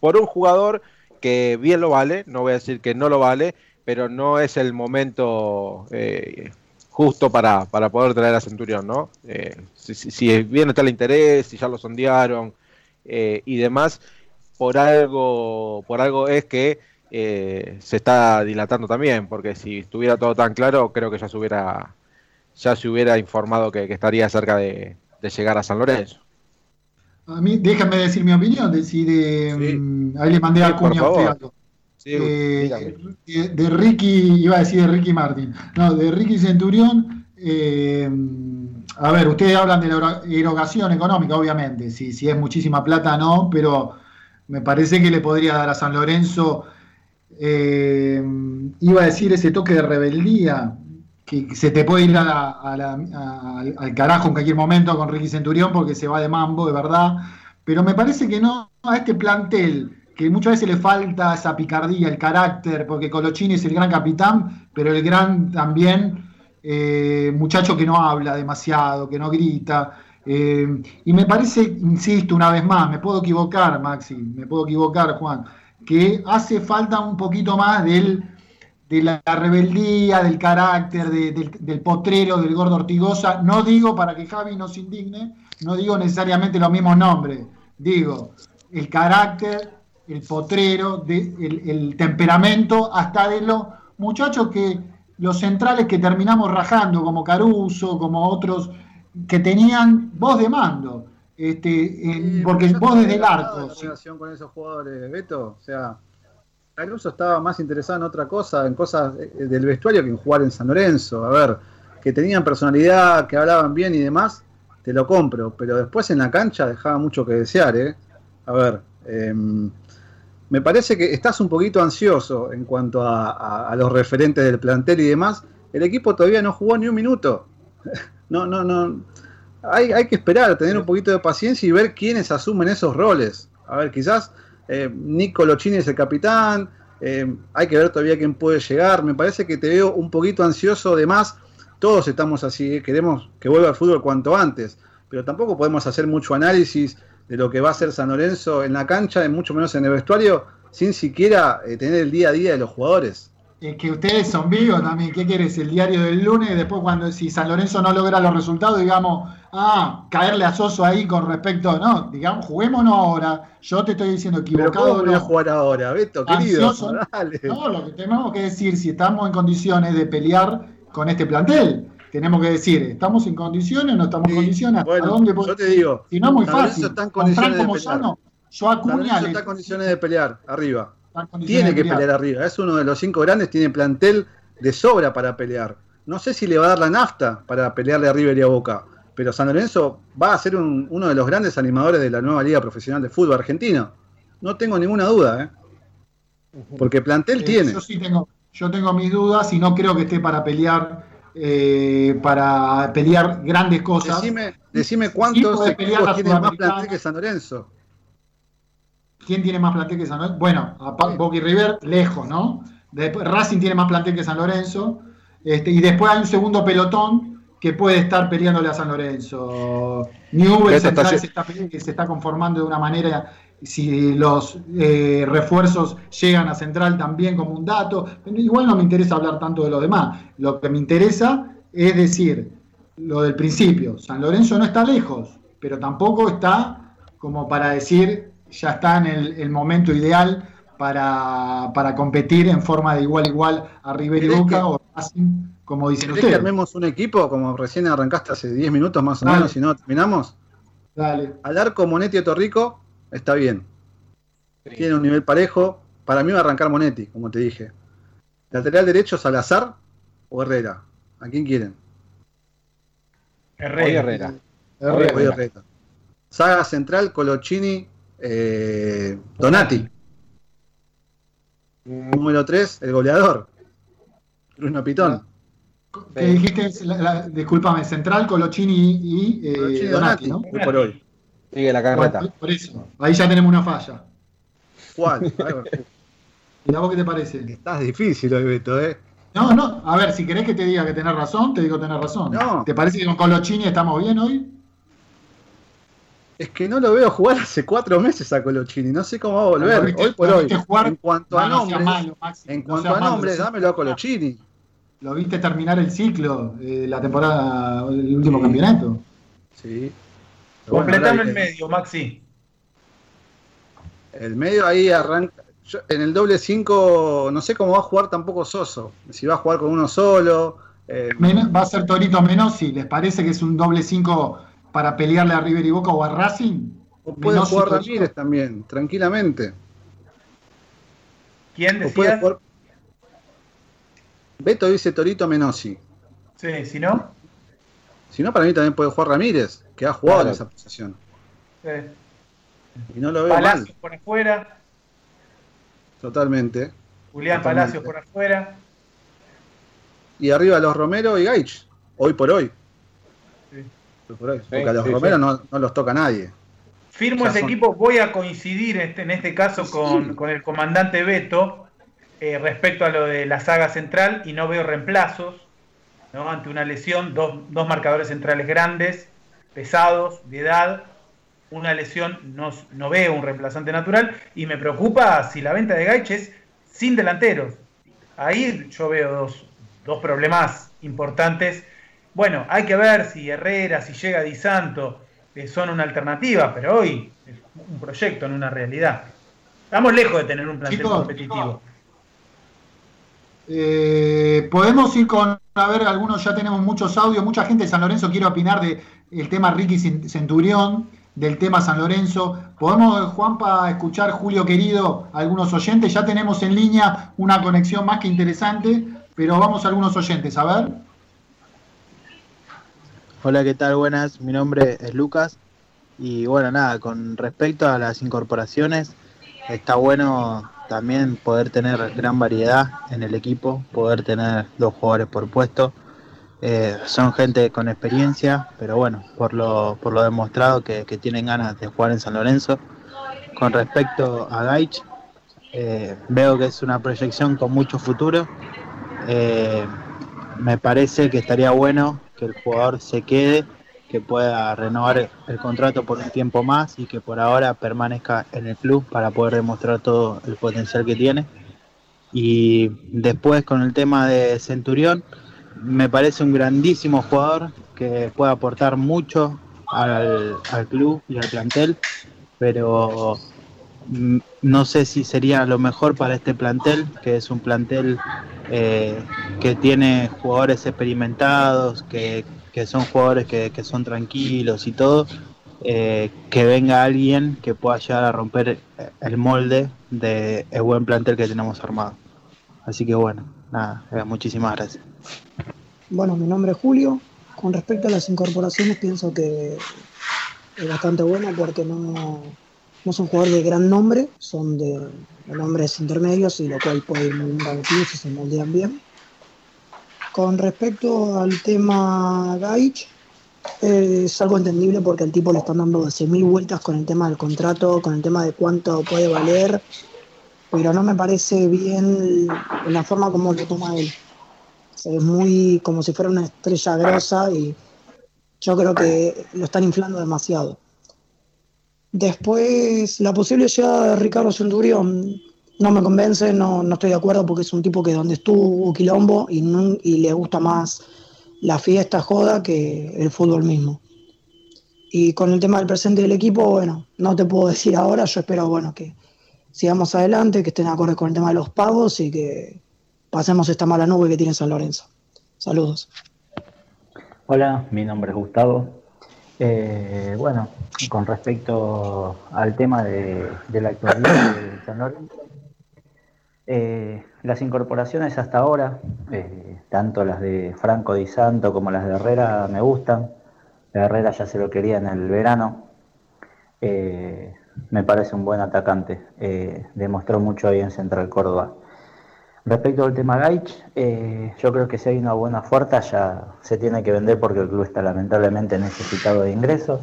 por un jugador que bien lo vale, no voy a decir que no lo vale, pero no es el momento eh, justo para, para, poder traer a Centurión, ¿no? Eh, si, bien está el interés, si ya lo sondearon eh, y demás, por algo, por algo es que se está dilatando también, porque si estuviera todo tan claro, creo que ya se hubiera, ya se hubiera informado que, estaría cerca de llegar a San Lorenzo. A mí, déjame decir mi opinión, decir, mm, ahí le mandé a Cuña algo. Eh, de, Ricky, iba a decir de Ricky Martin, no, de Ricky Centurión, eh, a ver, ustedes hablan de la erogación económica, obviamente, si, si es muchísima plata no, pero Me parece que le podría dar a San Lorenzo, eh, iba a decir ese toque de rebeldía, que se te puede ir a la- a la- a- al carajo en cualquier momento con Ricky Centurión porque se va de mambo, de verdad. Pero me parece que no a este plantel, que muchas veces le falta esa picardía, el carácter, porque Colochini es el gran capitán, pero el gran también eh, muchacho que no habla demasiado, que no grita. eh, y me parece, insisto una vez más, me puedo equivocar, Maxi, me puedo equivocar, Juan, que hace falta un poquito más del, de la rebeldía, del carácter, de- del, del potrero, del gordo Ortigosa. No digo para que Javi no se indigne, no digo necesariamente los mismos nombres, digo el carácter, el potrero, de- el, el temperamento, hasta de los muchachos que, los centrales que terminamos rajando, como Caruso, como otros, que tenían voz de mando. Este, en- Sí, porque vos desde el arco, sí. relación con esos jugadores, Beto. O sea, Caruso estaba más interesado en otra cosa, en cosas eh, del vestuario que en jugar en San Lorenzo. A ver, que tenían personalidad, que hablaban bien y demás, te lo compro. Pero después en la cancha dejaba mucho que desear, ¿eh? A ver, em, me parece que estás un poquito ansioso en cuanto a, a- a los referentes del plantel y demás. El equipo todavía no jugó ni un minuto. No, no, no. Hay, hay que esperar, tener un poquito de paciencia y ver quiénes asumen esos roles. A ver, quizás eh, Nico Lochini es el capitán, eh, hay que ver todavía quién puede llegar. Me parece que te veo un poquito ansioso de más. Todos estamos así, eh, queremos que vuelva al fútbol cuanto antes, pero tampoco podemos hacer mucho análisis de lo que va a hacer San Lorenzo en la cancha, y mucho menos en el vestuario, sin siquiera eh, tener el día a día de los jugadores. Es que ustedes son vivos también. ¿Qué quieres? El diario del lunes, después cuando si San Lorenzo no logra los resultados, digamos, ah, caerle a Soso ahí con respecto, no, digamos, juguémonos ahora. Yo te estoy diciendo Pero equivocado. ¿cómo voy a no. jugar ahora, Beto, querido? Ansioso. Dale. No, lo que tenemos que decir, si estamos en condiciones de pelear con este plantel, tenemos que decir, ¿estamos en condiciones o no estamos en Sí, condiciones? ¿Hasta bueno, dónde yo te digo, Si no muy fácil. está en Con condiciones de pelear. Yo Acuña está en condiciones de pelear, arriba. en condiciones Tiene que pelear. pelear arriba. Es uno de los cinco grandes, tiene plantel de sobra para pelear. No sé si le va a dar la nafta para pelearle a River y a Boca, pero San Lorenzo va a ser un- uno de los grandes animadores de la nueva Liga Profesional de Fútbol Argentino. No tengo ninguna duda, ¿eh? Porque plantel Eh, tiene. Yo sí tengo, yo tengo mis dudas y no creo que esté para pelear, eh, para pelear grandes cosas. Decime, decime Sí cuántos la equipos tienen más plantel que San Lorenzo. ¿Quién tiene más plantel que San Lorenzo? Bueno, a Pa- Boca y River, lejos, ¿no? Después, Racing tiene más plantel que San Lorenzo. Este, y después hay un segundo pelotón que puede estar peleándole a San Lorenzo. Newell está- se está, se está conformando de una manera. Si los eh, refuerzos llegan a Central también como un dato. Igual no me interesa hablar tanto de lo demás. Lo que me interesa es decir lo del principio. San Lorenzo no está lejos, pero tampoco está como para decir ya está en el, el momento ideal para, para competir en forma de igual a igual a River y ¿Crees Boca que- o Racing, como dicen ¿Querés que ustedes. armemos un equipo como recién arrancaste hace 10 minutos más o Dale. menos, si no terminamos? Dale. Al arco Monetti y Torrico está bien. Tiene un nivel parejo. Para mí va a arrancar Monetti, como te dije. Lateral derecho, Salazar o Herrera. ¿A quién quieren? Herrera. Hoy Herrera. Herrera. Hoy Herrera. Saga central, Colochini, eh, Donati. Número 3, el goleador. Bruno Pitón. ¿Qué dijiste? La- la- discúlpame, Central, Colochini y eh, Colochini, Donati, Donati, ¿no? hoy por hoy. Sigue la carreta. Bueno, por eso, ahí ya tenemos una falla. ¿Cuál? A ver, ¿Y a vos qué te parece? Estás difícil hoy, Beto, ¿eh? No, no, a ver, si querés que te diga que tenés razón, te digo tenés razón. No. ¿Te parece que con Colochini estamos bien hoy? Es que no lo veo jugar hace cuatro meses a Colochini. No sé cómo va a volver. Lo viste- hoy por hoy. jugar- en cuanto a nombres, malo, Maxi, en cuanto a nombres, dámelo a Colochini. ¿Lo viste terminar el ciclo de la temporada, el último campeonato? Sí. Bueno, Completame el medio, Maxi. El medio ahí arranca. yo- en el doble 5 no sé cómo va a jugar tampoco Soso. Si va a jugar con uno solo. eh, Va a ser Torito Menossi, ¿les parece que es un doble 5 para pelearle a River y Boca o a Racing? o puede Menossi, jugar Torito. Ramírez también, tranquilamente. ¿Quién O puede decía? jugar... Beto dice Torito Menossi. Sí, si no. Si no, para mí también puede jugar Ramírez, que ha jugado Claro. en esa posición. Sí. Y no lo veo Palacios mal, por afuera, totalmente. Julián Totalmente. Palacios por afuera. Y arriba los Romero y Gaich, hoy por hoy. Sí. Hoy por hoy. Sí, Porque a los sí, Romero sí. No, no los toca nadie. Firmo Ya ese son- equipo, voy a coincidir este- en este caso con, con el comandante Beto eh, respecto a lo de la saga central y no veo reemplazos ¿no? ante una lesión, dos, dos marcadores centrales grandes, pesados, de edad, una lesión, no, no veo un reemplazante natural y me preocupa si la venta de Gaich es sin delanteros. Ahí yo veo dos, dos problemas importantes. Bueno, hay que ver si Herrera, si llega Di Santo, eh, son una alternativa, pero hoy es un proyecto, en una realidad. Estamos lejos de tener un plantel Chicos, competitivo. Eh, podemos ir con, a ver, algunos ya tenemos muchos audios, mucha gente de San Lorenzo quiere opinar de el tema Ricky Cent- Centurión, del tema San Lorenzo. Podemos, Juanpa, escuchar, Julio querido, algunos oyentes. Ya tenemos en línea una conexión más que interesante, pero vamos a algunos oyentes, a ver. Hola, ¿qué tal? Buenas, mi nombre es Lucas. Y bueno, nada, con respecto a las incorporaciones, está bueno también poder tener gran variedad en el equipo, poder tener dos jugadores por puesto. Eh, son gente con experiencia, pero bueno, por lo, por lo demostrado que, tienen ganas de jugar en San Lorenzo. Con respecto a Gaich, eh, veo que es una proyección con mucho futuro. Eh, me parece que estaría bueno que el jugador se quede, que pueda renovar el contrato por un tiempo más y que por ahora permanezca en el club para poder demostrar todo el potencial que tiene. Y después con el tema de Centurión, me parece un grandísimo jugador que puede aportar mucho al, al club y al plantel, pero mm, no sé si sería lo mejor para este plantel, que es un plantel eh, que tiene jugadores experimentados, que, que son jugadores que, que son tranquilos y todo, eh, que venga alguien que pueda llegar a romper el molde del buen plantel que tenemos armado. Así que bueno, nada, eh, muchísimas gracias. Bueno, mi nombre es Julio. Con respecto a las incorporaciones, pienso que es bastante bueno porque no, no son jugadores de gran nombre, son de, nombres intermedios y lo cual puede ir muy bien si se moldean bien. Con respecto al tema Gaich, es algo entendible porque al tipo le están dando 12.000 vueltas con el tema del contrato, con el tema de cuánto puede valer, pero no me parece bien la forma como lo toma él. Se ve muy como si fuera una estrella grosa y yo creo que lo están inflando demasiado. Después, la posible llegada de Ricardo Centurión no me convence, no, no estoy de acuerdo porque es un tipo que donde estuvo quilombo y, y le gusta más la fiesta joda que el fútbol mismo. Y con el tema del presente del equipo, bueno, no te puedo decir ahora, yo espero, bueno, que sigamos adelante, que estén acordes con el tema de los pagos y que pasemos esta mala nube que tiene San Lorenzo. Saludos. Hola, mi nombre es Gustavo. Eh, bueno, con respecto al tema de, la actualidad de San Lorenzo, eh, las incorporaciones hasta ahora, eh, tanto las de Franco Di Santo como las de Herrera, me gustan. Herrera ya se lo quería en el verano. Eh, me parece un buen atacante. eh, demostró mucho ahí en Central Córdoba. Respecto al tema Gaich, eh, yo creo que si hay una buena oferta ya se tiene que vender porque el club está lamentablemente necesitado de ingresos.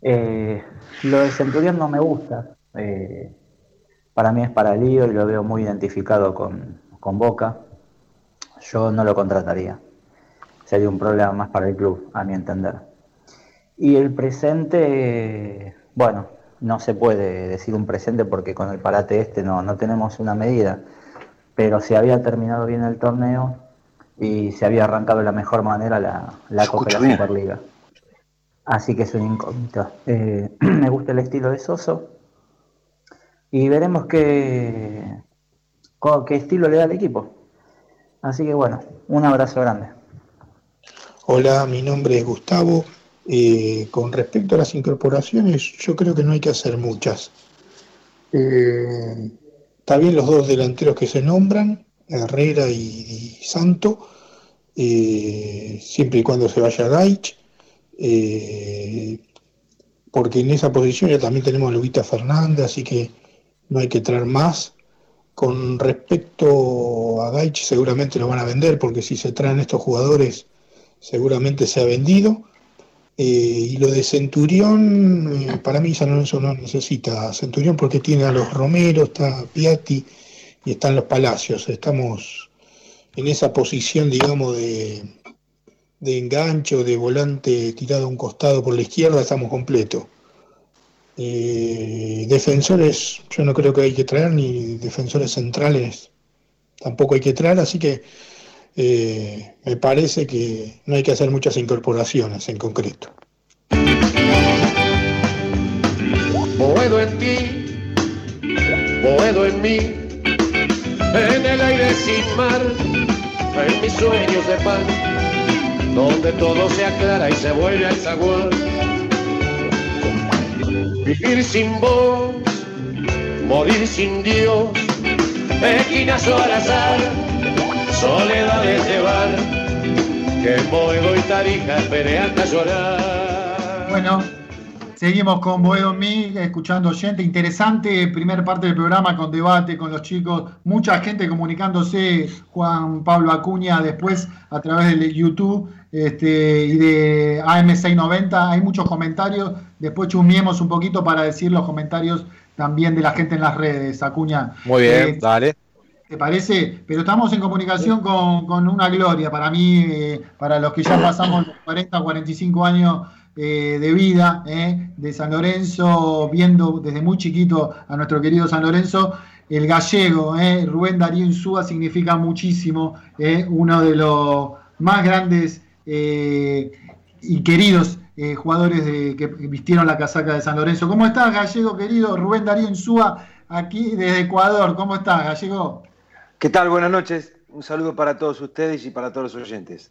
Eh, lo de Centurión no me gusta. eh, para mí es para lío y lo veo muy identificado con, con Boca. Yo no lo contrataría. Sería un problema más para el club, a mi entender. Y el presente, bueno, no se puede decir un presente porque con el parate este no, no tenemos una medida pero se había terminado bien el torneo y se había arrancado de la mejor manera la, la Copa de la Superliga. Así que es un incógnito. Eh, me gusta el estilo de Soso y veremos qué, qué estilo le da al equipo. Así que bueno, un abrazo grande. Hola, mi nombre es Gustavo. Eh, con respecto a las incorporaciones, yo creo que no hay que hacer muchas. Eh, está bien los dos delanteros que se nombran, Herrera y, Santo, eh, siempre y cuando se vaya Gaich. Eh, porque en esa posición ya también tenemos a Lubita Fernández, así que no hay que traer más. Con respecto a Gaich, seguramente lo van a vender, porque si se traen estos jugadores, seguramente se ha vendido. Eh, y lo de Centurión, eh, para mí San no necesita Centurión porque tiene a los Romero, está Piatti y están los Palacios. Estamos en esa posición, digamos, de, de engancho, de volante tirado a un costado por la izquierda, estamos completos. Eh, defensores, yo no creo que hay que traer, ni defensores centrales tampoco hay que traer, así que eh, me parece que no hay que hacer muchas incorporaciones en concreto. Boedo en ti, boedo en mí, en el aire sin mar, en mis sueños de paz, donde todo se aclara y se vuelve al zaguán. Vivir sin vos, morir sin Dios, esquinazo al azar, soledades de bar, que Boedo y Tarija esperé hasta llorar. Bueno, seguimos con Boedo en mí, escuchando gente. Interesante, primer parte del programa con debate con los chicos, mucha gente comunicándose, Juan Pablo Acuña, después a través de YouTube este, y de AM690. Hay muchos comentarios. Después chumiemos un poquito para decir los comentarios también de la gente en las redes, Acuña. Muy bien, Eh, dale. ¿Te parece? Pero estamos en comunicación con, con una gloria para mí, eh, para los que ya pasamos los 40, 45 años eh, de vida eh, de San Lorenzo, viendo desde muy chiquito a nuestro querido San Lorenzo. El gallego, Rubén Darío Insúa, significa muchísimo, uno de los más grandes y queridos jugadores que vistieron la casaca de San Lorenzo. ¿Cómo estás, gallego querido? Rubén Darío Insúa, aquí desde Ecuador. ¿Cómo estás, gallego? ¿Qué tal? Buenas noches. Un saludo para todos ustedes y para todos los oyentes.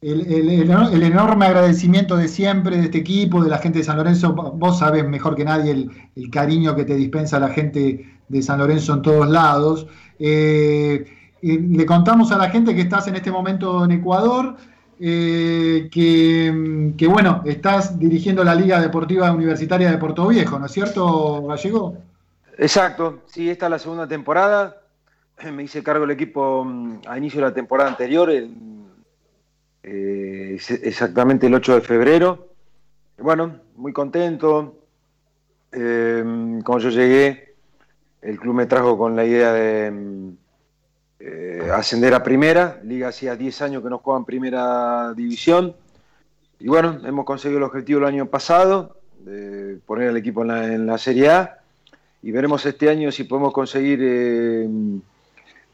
El, el- el- el enorme agradecimiento de siempre de este equipo, de la gente de San Lorenzo. Vos sabés mejor que nadie el, cariño que te dispensa la gente de San Lorenzo en todos lados. Eh, y le contamos a la gente que estás en este momento en Ecuador, eh, que, que, bueno, estás dirigiendo la Liga Deportiva Universitaria de Puerto Viejo, ¿no es cierto, Gallego? Exacto, sí, esta es la segunda temporada. Me hice cargo del equipo mm, a inicio de la temporada anterior, eh, ex- exactamente el 8 de febrero. Bueno, muy contento. Eh, cuando yo llegué, el club me trajo con la idea de mm, eh, ascender a primera. Liga hacía 10 años que no jugaba en primera división. Y bueno, hemos conseguido el objetivo el año pasado, de poner al equipo en la, en la Serie A. Y veremos este año si podemos conseguir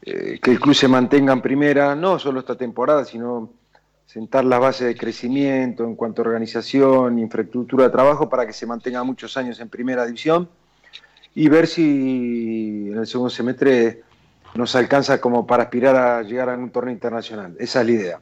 eh, que el club se mantenga en primera, no solo esta temporada, sino sentar las bases de crecimiento en cuanto a organización, infraestructura de trabajo, para que se mantenga muchos años en primera división y ver si en el segundo semestre nos alcanza como para aspirar a llegar a un torneo internacional. Esa es la idea.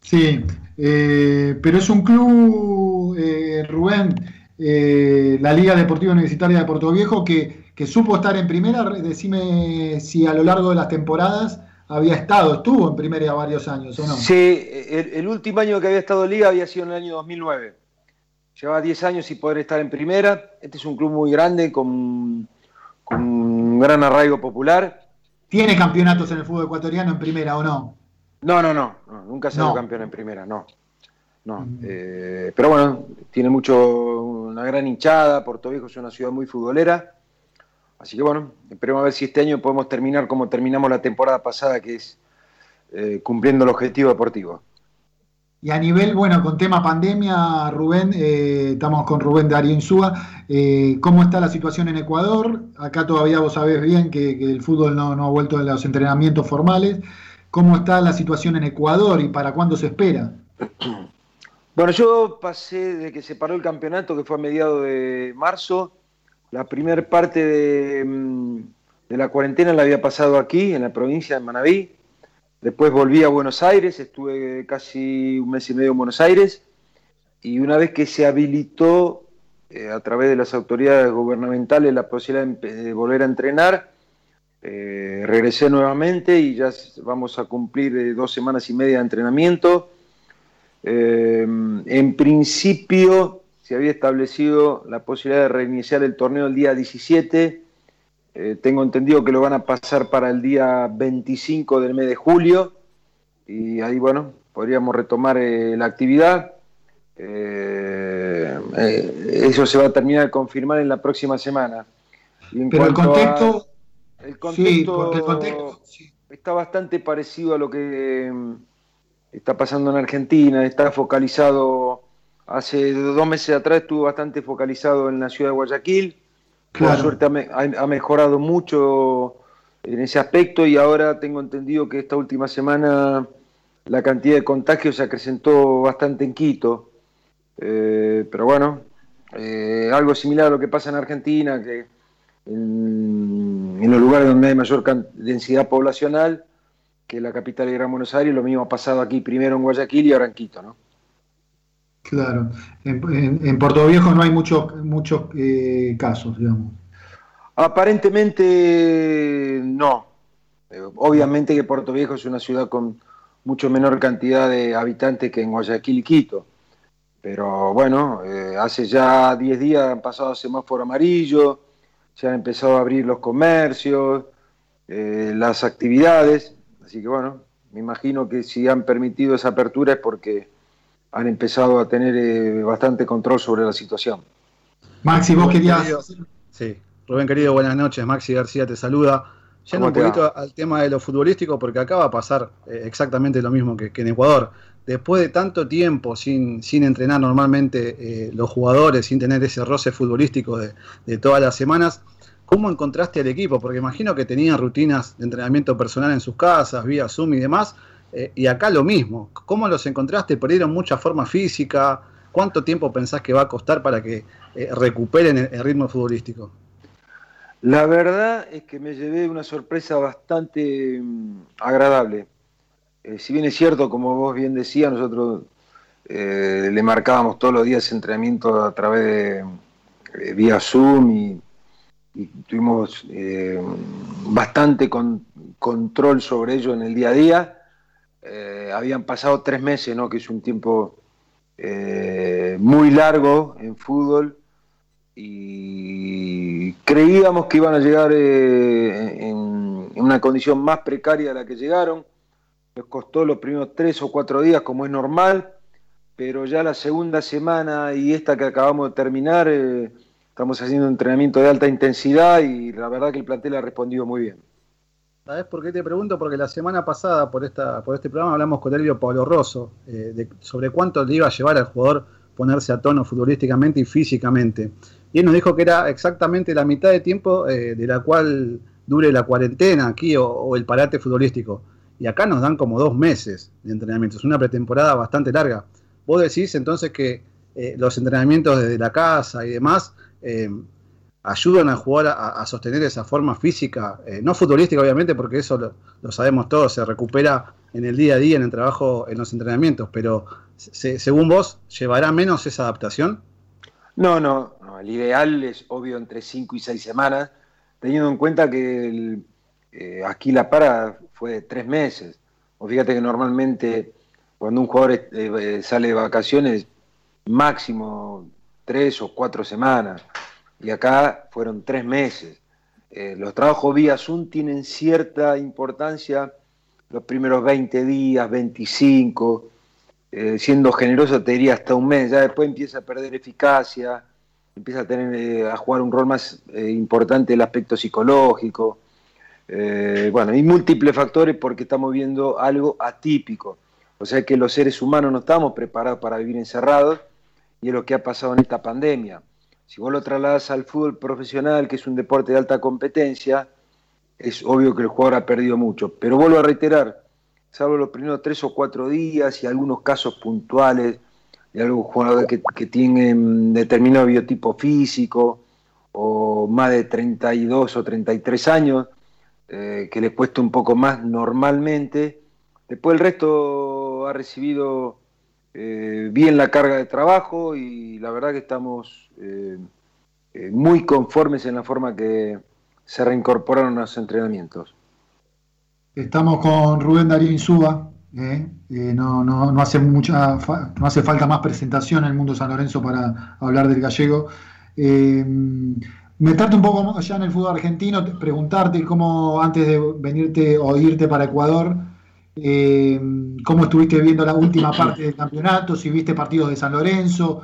Sí, eh, pero es un club, eh, Rubén, la Liga Deportiva Universitaria de Puerto Viejo, que, que supo estar en primera. Decime si a lo largo de las temporadas había estado, estuvo en primera varios años, ¿o no? Sí, el, el último año que había estado en Liga había sido en el año 2009. Llevaba 10 años sin poder estar en primera. Este es un club muy grande, con, con un gran arraigo popular. ¿Tiene campeonatos en el fútbol ecuatoriano en primera o no? No, no, no, no, nunca ha sido No. campeón en primera, no. no eh, pero bueno, tiene mucho, una gran hinchada. Puerto Viejo es una ciudad muy futbolera. Así que bueno, esperemos a ver si este año podemos terminar como terminamos la temporada pasada, que es eh, cumpliendo el objetivo deportivo. Y a nivel, bueno, con tema pandemia, Rubén, eh, estamos con Rubén Darío Insúa. Eh, ¿Cómo está la situación en Ecuador? Acá todavía vos sabés bien que, que el fútbol no, no ha vuelto a los entrenamientos formales. ¿Cómo está la situación en Ecuador y para cuándo se espera? Bueno, yo pasé de que se paró el campeonato, que fue a mediados de marzo. La primera parte de, mm, de la cuarentena la había pasado aquí, en la provincia de Manabí. Después volví a Buenos Aires, estuve casi un mes y medio en Buenos Aires. Y una vez que se habilitó eh, a través de las autoridades gubernamentales la posibilidad de, volver a entrenar, eh, regresé nuevamente y ya vamos a cumplir eh, dos semanas y media de entrenamiento. En principio, se había establecido la posibilidad de reiniciar el torneo el día 17. Eh, tengo entendido que lo van a pasar para el día 25 del mes de julio y ahí, bueno, podríamos retomar eh, la actividad. eso se va a terminar de confirmar en la próxima semana. Pero el contexto, el contexto, está bastante parecido a lo que mm, está pasando en Argentina, está focalizado, hace dos meses atrás estuvo bastante focalizado en la ciudad de Guayaquil, por suerte ha, mejorado mucho en ese aspecto y ahora tengo entendido que esta última semana la cantidad de contagios se acrecentó bastante en Quito, eh, pero bueno, eh, algo similar a lo que pasa en Argentina, que en, los lugares donde hay mayor densidad poblacional, que la capital de Gran Buenos Aires, lo mismo ha pasado aquí primero en Guayaquil y ahora en Quito, ¿no? Claro, en, Puerto Viejo no hay muchos muchos eh, casos, digamos. Aparentemente no. Eh, obviamente que Puerto Viejo es una ciudad con mucho menor cantidad de habitantes que en Guayaquil y Quito. Pero bueno, eh, hace ya 10 días han pasado semáforo amarillo, se han empezado a abrir los comercios, eh, las actividades, así que bueno, me imagino que si han permitido esa apertura es porque han empezado a tener eh, bastante control sobre la situación. Maxi, vos querías... Sí, Rubén querido, buenas noches, Maxi García te saluda. Yendo un poquito al tema de lo futbolístico, porque acá va a pasar eh, exactamente lo mismo que, en Ecuador. Después de tanto tiempo sin, sin entrenar normalmente los jugadores, sin tener ese roce futbolístico de, de todas las semanas, ¿Cómo encontraste al equipo? Porque imagino que tenían rutinas de entrenamiento personal en sus casas, vía Zoom y demás, eh, y acá lo mismo. ¿Cómo los encontraste? ¿Perdieron mucha forma física? ¿Cuánto tiempo pensás que va a costar para que eh, recuperen el, ritmo futbolístico? La verdad es que me llevé una sorpresa bastante mm, agradable. Eh, si bien es cierto, como vos bien decías, nosotros le marcábamos todos los días entrenamiento a través de vía Zoom y tuvimos bastante control sobre ello en el día a día. Eh, habían pasado tres meses, ¿no? que es un tiempo eh, muy largo en fútbol y creíamos que iban a llegar en, en, una condición más precaria de la que llegaron. Les costó los primeros tres o cuatro días como es normal, pero ya la segunda semana y esta que acabamos de terminar Estamos haciendo un entrenamiento de alta intensidad y la verdad que el plantel ha respondido muy bien. ¿Sabes por qué te pregunto? Porque la semana pasada por esta por este programa hablamos con Elvio Pablo Rosso eh, sobre cuánto le iba a llevar al jugador ponerse a tono futbolísticamente y físicamente. Y él nos dijo que era exactamente la mitad de tiempo eh, de la cual dure la cuarentena aquí o, el parate futbolístico. Y acá nos dan como dos meses de entrenamiento. Es una pretemporada bastante larga. Vos decís entonces que eh, los entrenamientos desde la casa y demás ayudan a jugar a, sostener esa forma física, eh, no futbolística obviamente, porque eso lo, sabemos todos, se recupera en el día a día, en el trabajo, en los entrenamientos, pero según vos, ¿llevará menos esa adaptación? No, no, el ideal es obvio entre 5 y 6 semanas, teniendo en cuenta que eh, aquí la para fue de 3 meses. O fíjate que normalmente cuando un jugador sale de vacaciones, máximo tres o cuatro semanas, y acá fueron tres meses. Eh, los trabajos vía Zoom tienen cierta importancia los primeros 20 días, 25, eh, siendo generoso te diría hasta un mes, ya después empieza a perder eficacia, empieza a, tener, eh, a jugar un rol más importante el aspecto psicológico. bueno, hay múltiples factores porque estamos viendo algo atípico. O sea que los seres humanos no estamos preparados para vivir encerrados y es lo que ha pasado en esta pandemia. Si vos lo trasladas al fútbol profesional, que es un deporte de alta competencia, es obvio que el jugador ha perdido mucho. Pero vuelvo a reiterar, salvo los primeros tres o cuatro días y algunos casos puntuales de algunos jugadores que, tienen determinado biotipo físico o más de 32 o 33 años, eh, que les cuesta un poco más normalmente. Después el resto ha recibido eh, bien la carga de trabajo y la verdad que estamos eh, eh, muy conformes en la forma que se reincorporaron los entrenamientos. Estamos con Rubén Darío Insúa, no, no, no, hace mucha, no hace falta más presentación en el mundo San Lorenzo para hablar del gallego. Meterte un poco allá en el fútbol argentino, preguntarte cómo antes de venirte o irte para Ecuador, cómo estuviste viendo la última parte del campeonato, si viste partidos de San Lorenzo,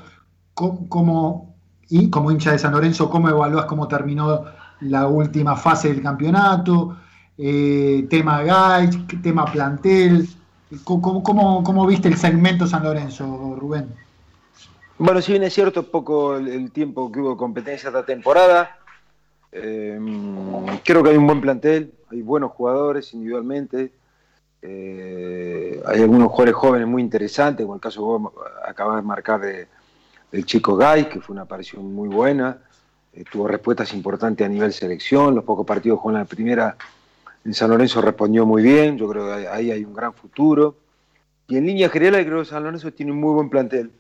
cómo, y como hincha de San Lorenzo, cómo evaluás cómo terminó la última fase del campeonato, tema guide, tema plantel, ¿Cómo, cómo, viste el segmento San Lorenzo, Rubén? Bueno, si bien es cierto poco el, tiempo que hubo competencia esta temporada, eh, creo que hay un buen plantel, hay buenos jugadores individualmente, eh, hay algunos jugadores jóvenes muy interesantes, como el caso que vos acabas de marcar de, del chico Gay, que fue una aparición muy buena, eh, tuvo respuestas importantes a nivel selección, los pocos partidos con la primera en San Lorenzo respondió muy bien, yo creo que ahí hay un gran futuro. Y en línea general creo que San Lorenzo tiene un muy buen plantel.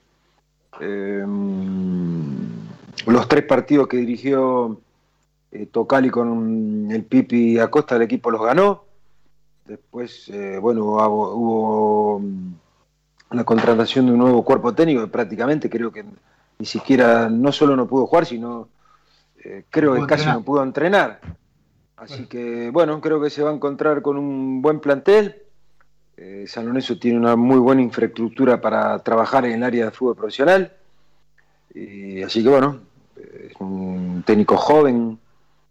Em, los tres partidos que dirigió eh, Tocali con el Pipi Acosta, el equipo los ganó. Después, eh, bueno, hubo, la contratación de un nuevo cuerpo técnico que prácticamente creo que ni siquiera, no solo no pudo jugar, sino eh, creo que casi no pudo entrenar. Así que bueno, creo que se va a encontrar con un buen plantel. Eh, San Lorenzo tiene una muy buena infraestructura para trabajar en el área de fútbol profesional. Y, así que bueno, es un técnico joven.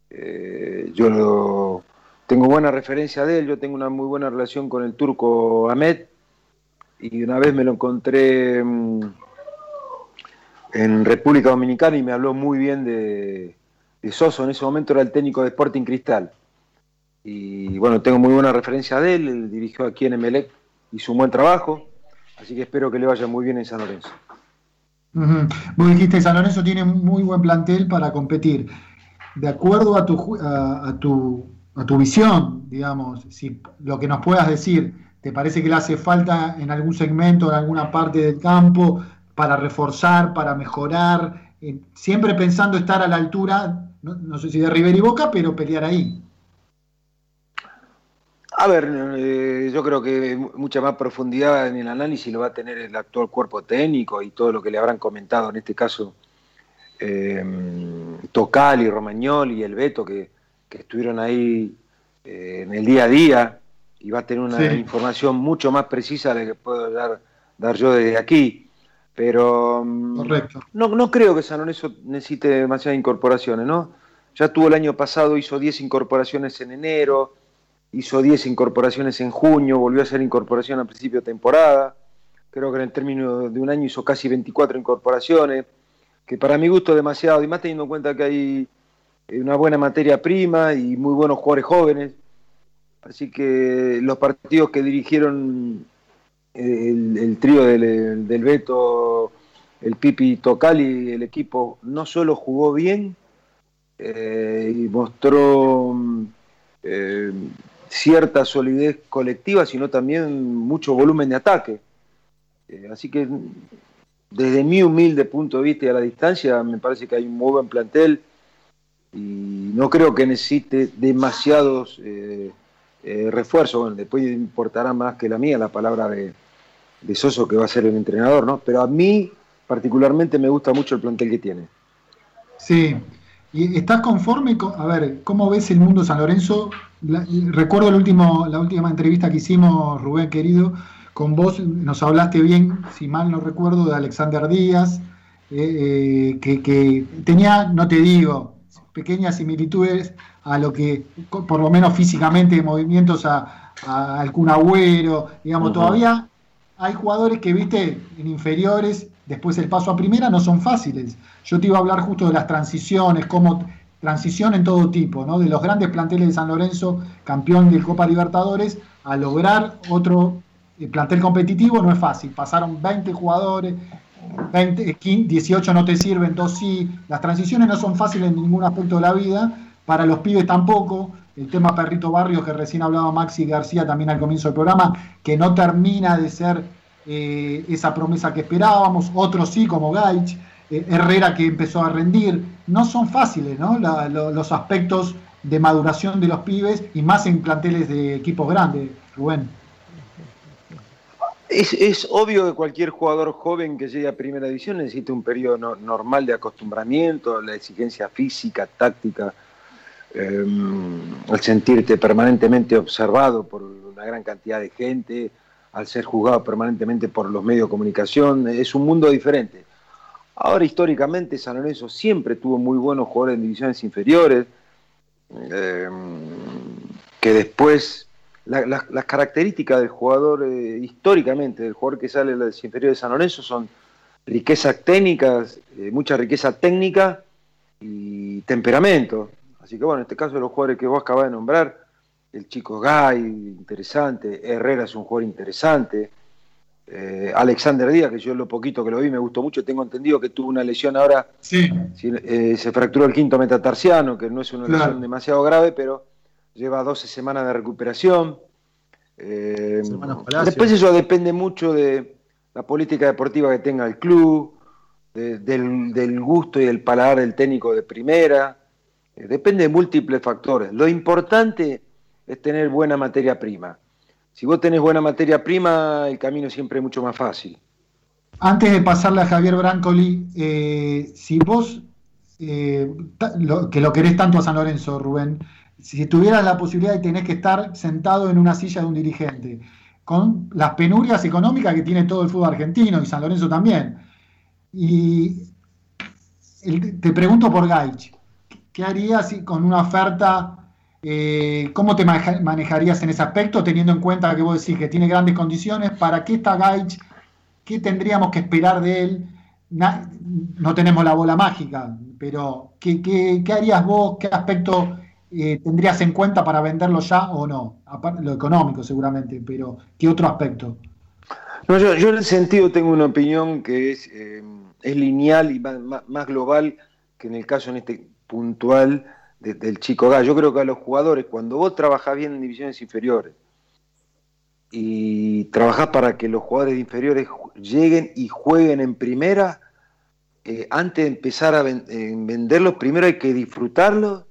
Eh, yo tengo buena referencia de él, yo tengo una muy buena relación con el turco Ahmed. Y una vez me lo encontré mm, en República Dominicana y me habló muy bien de, Soso en ese momento era el técnico de Sporting Cristal. Y bueno, tengo muy buena referencia de él, él dirigió aquí en Emelec, hizo un buen trabajo, así que espero que le vaya muy bien en San Lorenzo. Vos dijiste, San Lorenzo tiene muy buen plantel para competir. De acuerdo a tu, a, tu, a tu visión, digamos, si lo que nos puedas decir, ¿te parece que le hace falta en algún segmento, en alguna parte del campo, para reforzar, para mejorar? Eh, siempre pensando estar a la altura no, sé si de River y Boca, pero pelear ahí. A ver, eh, yo creo que mucha más profundidad en el análisis lo va a tener el actual cuerpo técnico y todo lo que le habrán comentado, en este caso, eh, Tocal y Romagnol y el Beto, que, estuvieron ahí eh, en el día a día y va a tener una información mucho más precisa de la que puedo dar, dar yo desde aquí. Pero mm, No, no creo que San Lorenzo necesite demasiadas incorporaciones, ¿no? Ya tuvo el año pasado, hizo 10 incorporaciones en enero, hizo 10 incorporaciones en junio, volvió a hacer incorporación a principio de temporada. Creo que en el término de un año hizo casi 24 incorporaciones, que para mi gusto es demasiado, y más teniendo en cuenta que hay una buena materia prima y muy buenos jugadores jóvenes. Así que los partidos que dirigieron el, trío del, del, Beto, el Pipi Tocali, el equipo no solo jugó bien eh, y mostró eh, cierta solidez colectiva, sino también mucho volumen de ataque. Eh, así que desde mi humilde punto de vista y a la distancia, me parece que hay un muy buen plantel y no creo que necesite demasiados refuerzos. Bueno, después importará más que la mía la palabra de, de Soso que va a ser el entrenador, ¿no? Pero a mí particularmente me gusta mucho el plantel que tiene. Sí. ¿Y estás conforme con, a ver, cómo ves el mundo San Lorenzo? recuerdo el último, la última entrevista que hicimos, Rubén querido, con vos nos hablaste bien, si mal no recuerdo, de Alexander Díaz, eh, eh, que, tenía, no te digo, pequeñas similitudes a lo que, por lo menos físicamente, movimientos a, a algún agüero, digamos, todavía hay jugadores que, viste, en inferiores, después el paso a primera, no son fáciles. Yo te iba a hablar justo de las transiciones, cómo transición en todo tipo, ¿no? De los grandes planteles de San Lorenzo, campeón del Copa Libertadores, a lograr otro eh, plantel competitivo no es fácil. Pasaron 20 jugadores, 20, 18 no te sirven, dos sí. Las transiciones no son fáciles en ningún aspecto de la vida, para los pibes tampoco el tema Perrito Barrios que recién hablaba Maxi García también al comienzo del programa, que no termina de ser eh, esa promesa que esperábamos, otros sí, como Gaich, eh, Herrera que empezó a rendir, no son fáciles ¿no? los aspectos de maduración de los pibes y más en planteles de equipos grandes, Rubén. Es, obvio que cualquier jugador joven que llegue a primera división necesita un periodo no, normal de acostumbramiento, la exigencia física, táctica, eh, el sentirte permanentemente observado por una gran cantidad de gente, al ser juzgado permanentemente por los medios de comunicación, es un mundo diferente. Ahora históricamente San Lorenzo siempre tuvo muy buenos jugadores en divisiones inferiores, eh, que después las características del jugador eh, históricamente, del jugador que sale de las inferiores de San Lorenzo son riquezas técnicas, eh, mucha riqueza técnica y temperamento. Así que bueno, en este caso de los jugadores que vos acabas de nombrar, el chico Gay, interesante, Herrera es un jugador interesante, eh, Alexander Díaz, que yo lo poquito que lo vi me gustó mucho, tengo entendido que tuvo una lesión ahora, sí. se fracturó el quinto metatarsiano, que no es una lesión demasiado grave, pero lleva 12 semanas de recuperación. Eh, después eso depende mucho de la política deportiva que tenga el club, del, gusto y el paladar del técnico de primera. Eh, depende de múltiples factores. Lo importante es tener buena materia prima. Si vos tenés buena materia prima, el camino siempre es mucho más fácil. Antes de pasarle a Javier Brancoli, eh, si vos, que lo querés tanto a San Lorenzo, Rubén, si tuvieras la posibilidad de tener que estar sentado en una silla de un dirigente, con las penurias económicas que tiene todo el fútbol argentino y San Lorenzo también. Y te pregunto por Gaich, ¿qué harías con una oferta? Eh, ¿Cómo te manejarías en ese aspecto, teniendo en cuenta que vos decís que tiene grandes condiciones? ¿Para qué está Gaich? ¿Qué tendríamos que esperar de él? no tenemos la bola mágica, pero ¿qué, qué harías vos? ¿Qué aspecto eh, tendrías en cuenta para venderlo ya o no? lo económico seguramente, pero ¿qué otro aspecto? No, yo, en ese sentido tengo una opinión que es, eh, es lineal y más, global que en el caso en este puntual del chico Gá. Yo creo que a los jugadores, cuando vos trabajás bien en divisiones inferiores y trabajás para que los jugadores inferiores lleguen y jueguen en primera, eh, antes de empezar a venderlos, primero hay que disfrutarlos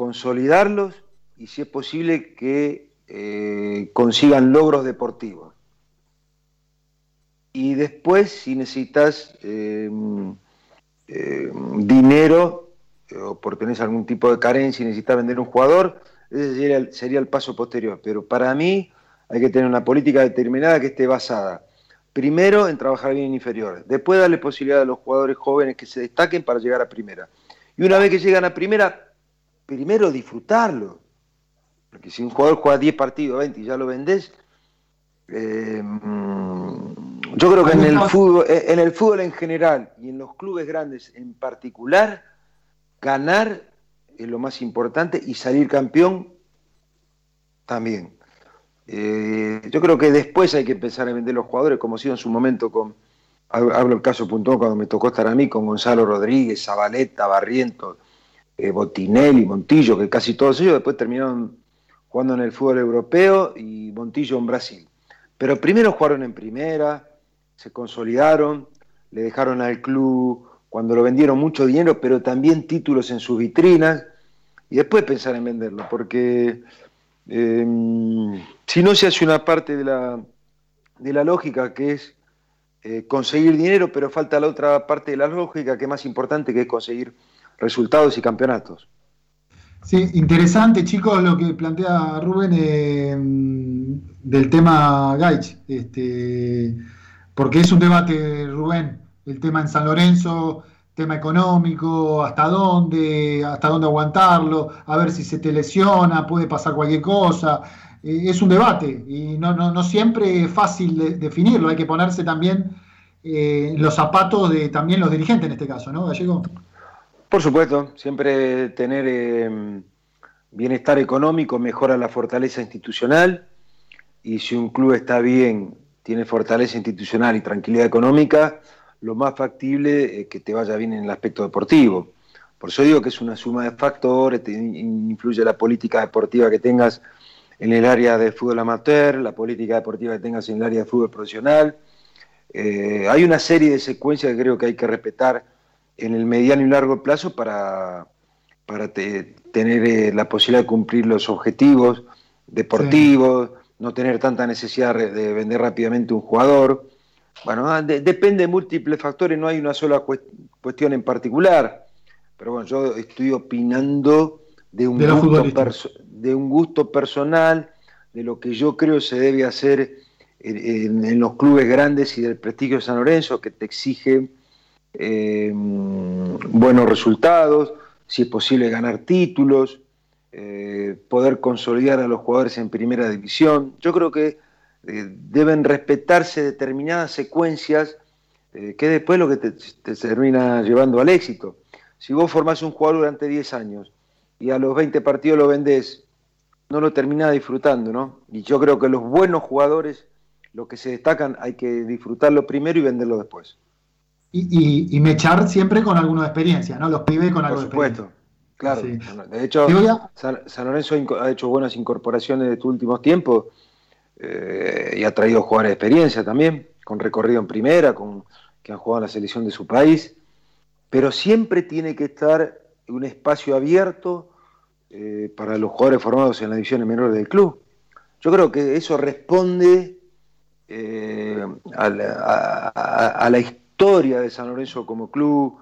consolidarlos y si es posible que eh, consigan logros deportivos. Y después, si necesitas eh, eh, dinero o por tener algún tipo de carencia y necesitas vender un jugador, ese sería el, sería el paso posterior. Pero para mí hay que tener una política determinada que esté basada primero en trabajar bien en inferiores, después darle posibilidad a los jugadores jóvenes que se destaquen para llegar a primera. Y una vez que llegan a primera, primero disfrutarlo. Porque si un jugador juega 10 partidos, 20 y ya lo vendés, eh, yo creo que en el, fútbol, eh, en el fútbol en general y en los clubes grandes en particular, ganar es lo más importante y salir campeón también. Eh, yo creo que después hay que empezar a vender los jugadores, como ha sido en su momento con, hablo el caso puntual cuando me tocó estar a mí, con Gonzalo Rodríguez, Zabaleta, Barrientos, eh, Botinelli, Montillo, que casi todos ellos después terminaron jugando en el fútbol europeo y Montillo en Brasil. Pero primero jugaron en primera, se consolidaron, le dejaron al club cuando lo vendieron mucho dinero, pero también títulos en sus vitrinas, y después pensar en venderlo, porque em, si no se hace una parte de la, de la lógica que es eh, conseguir dinero, pero falta la otra parte de la lógica que es más importante, que es conseguir resultados y campeonatos. Sí, interesante, chicos, lo que plantea Rubén eh, del tema Gaich, este, porque es un debate, Rubén, el tema en San Lorenzo, tema económico, hasta dónde, hasta dónde aguantarlo, a ver si se te lesiona, puede pasar cualquier cosa. Eh, es un debate y no, siempre es fácil definirlo, hay que ponerse también eh, los zapatos de también los dirigentes en este caso, ¿no, Gallego? Por supuesto, siempre tener em, bienestar económico mejora la fortaleza institucional y si un club está bien, tiene fortaleza institucional y tranquilidad económica, lo más factible es que te vaya bien en el aspecto deportivo. Por eso digo que es una suma de factores, te influye la política deportiva que tengas en el área de fútbol amateur, la política deportiva que tengas en el área de fútbol profesional. Eh, hay una serie de secuencias que creo que hay que respetar en el mediano y largo plazo para, para tener eh, la posibilidad de cumplir los objetivos deportivos, no tener tanta necesidad de vender rápidamente un jugador. Bueno, ah, depende de múltiples factores, no hay una sola cuestión en particular. Pero bueno, yo estoy opinando de un, gusto, de un gusto personal, de lo que yo creo se debe hacer en, los clubes grandes y del prestigio de San Lorenzo, que te exige eh, buenos resultados, si es posible ganar títulos, eh, poder consolidar a los jugadores en primera división. Yo creo que eh, deben respetarse determinadas secuencias que después lo que te, te, termina llevando al éxito. Si vos formás un jugador durante 10 años y a los 20 partidos lo vendés, no lo terminás disfrutando, ¿no? Y yo creo que los buenos jugadores lo que se destacan hay que disfrutarlo primero y venderlo después. Y, y, mechar siempre con alguna experiencia, ¿no? Los pibes con algo Por supuesto, claro. De hecho, San, Lorenzo ha hecho buenas incorporaciones de estos últimos tiempos eh, y ha traído jugadores de experiencia también, con recorrido en primera, con que han jugado en la selección de su país, pero siempre tiene que estar un espacio abierto eh, para los jugadores formados en las divisiones menores del club. Yo creo que eso responde eh, a, la, historia de San Lorenzo como club.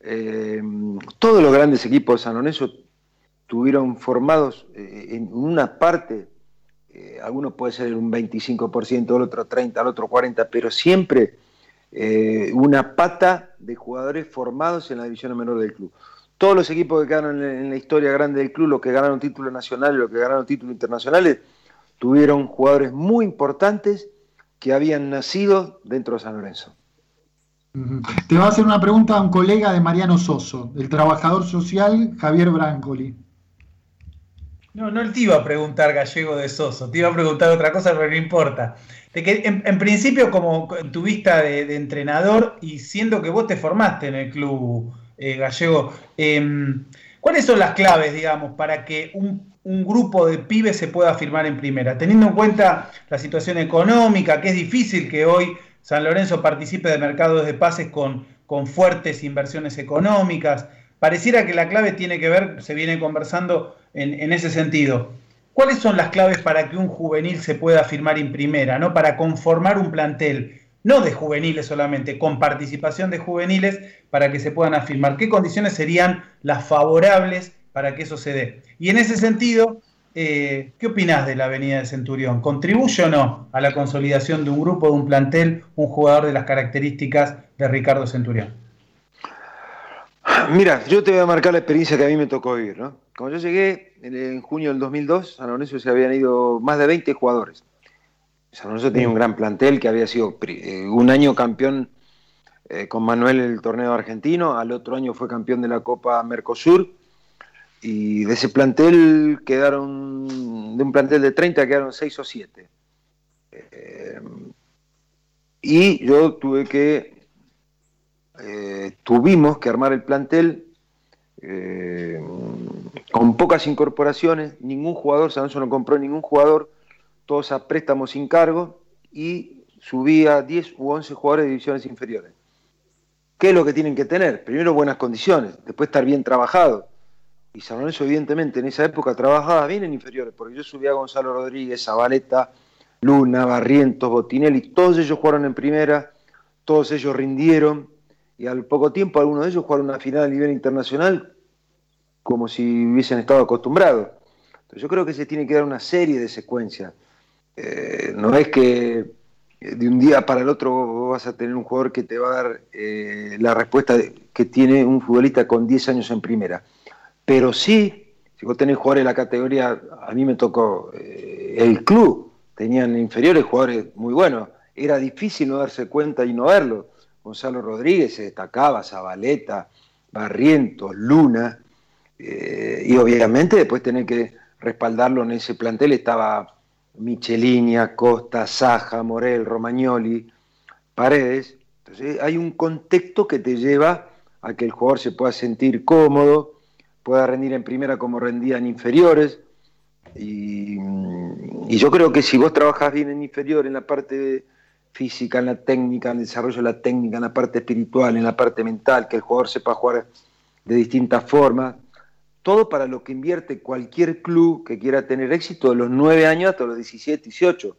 Eh, todos los grandes equipos de San Lorenzo tuvieron formados eh, en una parte, algunos puede ser un 25%, el otro 30%, el otro 40%, pero siempre una pata de jugadores formados en la división menor del club. Todos los equipos que quedaron en la historia grande del club, los que ganaron títulos nacionales, los que ganaron títulos internacionales, tuvieron jugadores muy importantes que habían nacido dentro de San Lorenzo. Te va a hacer una pregunta a un colega de Mariano Soso, el trabajador social Javier Brancoli. No, no te iba a preguntar gallego de Soso, te iba a preguntar otra cosa, pero no importa. De que en, principio, como tu vista de, entrenador, y siendo que vos te formaste en el club eh, gallego, em, ¿cuáles son las claves, digamos, para que un un grupo de pibes se pueda firmar en primera, teniendo en cuenta la situación económica, que es difícil que hoy San Lorenzo participe de mercados de pases con, con fuertes inversiones económicas. Pareciera que la clave tiene que ver, se viene conversando en, ese sentido. ¿Cuáles son las claves para que un juvenil se pueda firmar en primera, ¿no? para conformar un plantel, no de juveniles solamente, con participación de juveniles para que se puedan afirmar? ¿Qué condiciones serían las favorables para que eso se dé. Y en ese sentido, eh, ¿qué opinás de la Avenida de Centurión? ¿Contribuye o no a la consolidación de un grupo, de un plantel, un jugador de las características de Ricardo Centurión? Mira, yo te voy a marcar la experiencia que a mí me tocó vivir. ¿no? Cuando yo llegué en, junio del 2002, San Lorenzo se habían ido más de 20 jugadores. San Lorenzo tenía un gran plantel que había sido eh, un año campeón eh, con Manuel el torneo argentino, al otro año fue campeón de la Copa Mercosur y de ese plantel quedaron, de un plantel de 30 quedaron 6 o 7. Eh, y yo tuve que, eh, tuvimos que armar el plantel eh, con pocas incorporaciones, ningún jugador, Sanso no compró ningún jugador, todos a préstamos sin cargo y subía 10 u 11 jugadores de divisiones inferiores. ¿Qué es lo que tienen que tener? Primero buenas condiciones, después estar bien trabajado y San Lorenzo evidentemente en esa época trabajaba bien en inferiores, porque yo subía a Gonzalo Rodríguez, Zabaleta, Luna, Barrientos, Botinelli, todos ellos jugaron en primera, todos ellos rindieron, y al poco tiempo algunos de ellos jugaron una final a nivel internacional como si hubiesen estado acostumbrados. Entonces yo creo que se tiene que dar una serie de secuencias. Eh, no es que de un día para el otro vas a tener un jugador que te va a dar eh, la respuesta que tiene un futbolista con 10 años en primera. Pero sí, si vos tenés jugadores de la categoría, a mí me tocó eh, el club, tenían inferiores jugadores muy buenos. Era difícil no darse cuenta y no verlo. Gonzalo Rodríguez se destacaba, Zabaleta, Barrientos, Luna, eh, y obviamente después tener que respaldarlo en ese plantel estaba Michelini, Costa, Saja, Morel, Romagnoli, Paredes. Entonces hay un contexto que te lleva a que el jugador se pueda sentir cómodo, pueda rendir en primera como rendía en inferiores. Y, yo creo que si vos trabajás bien en inferior, en la parte física, en la técnica, en el desarrollo de la técnica, en la parte espiritual, en la parte mental, que el jugador sepa jugar de distintas formas, todo para lo que invierte cualquier club que quiera tener éxito de los 9 años hasta los 17, 18.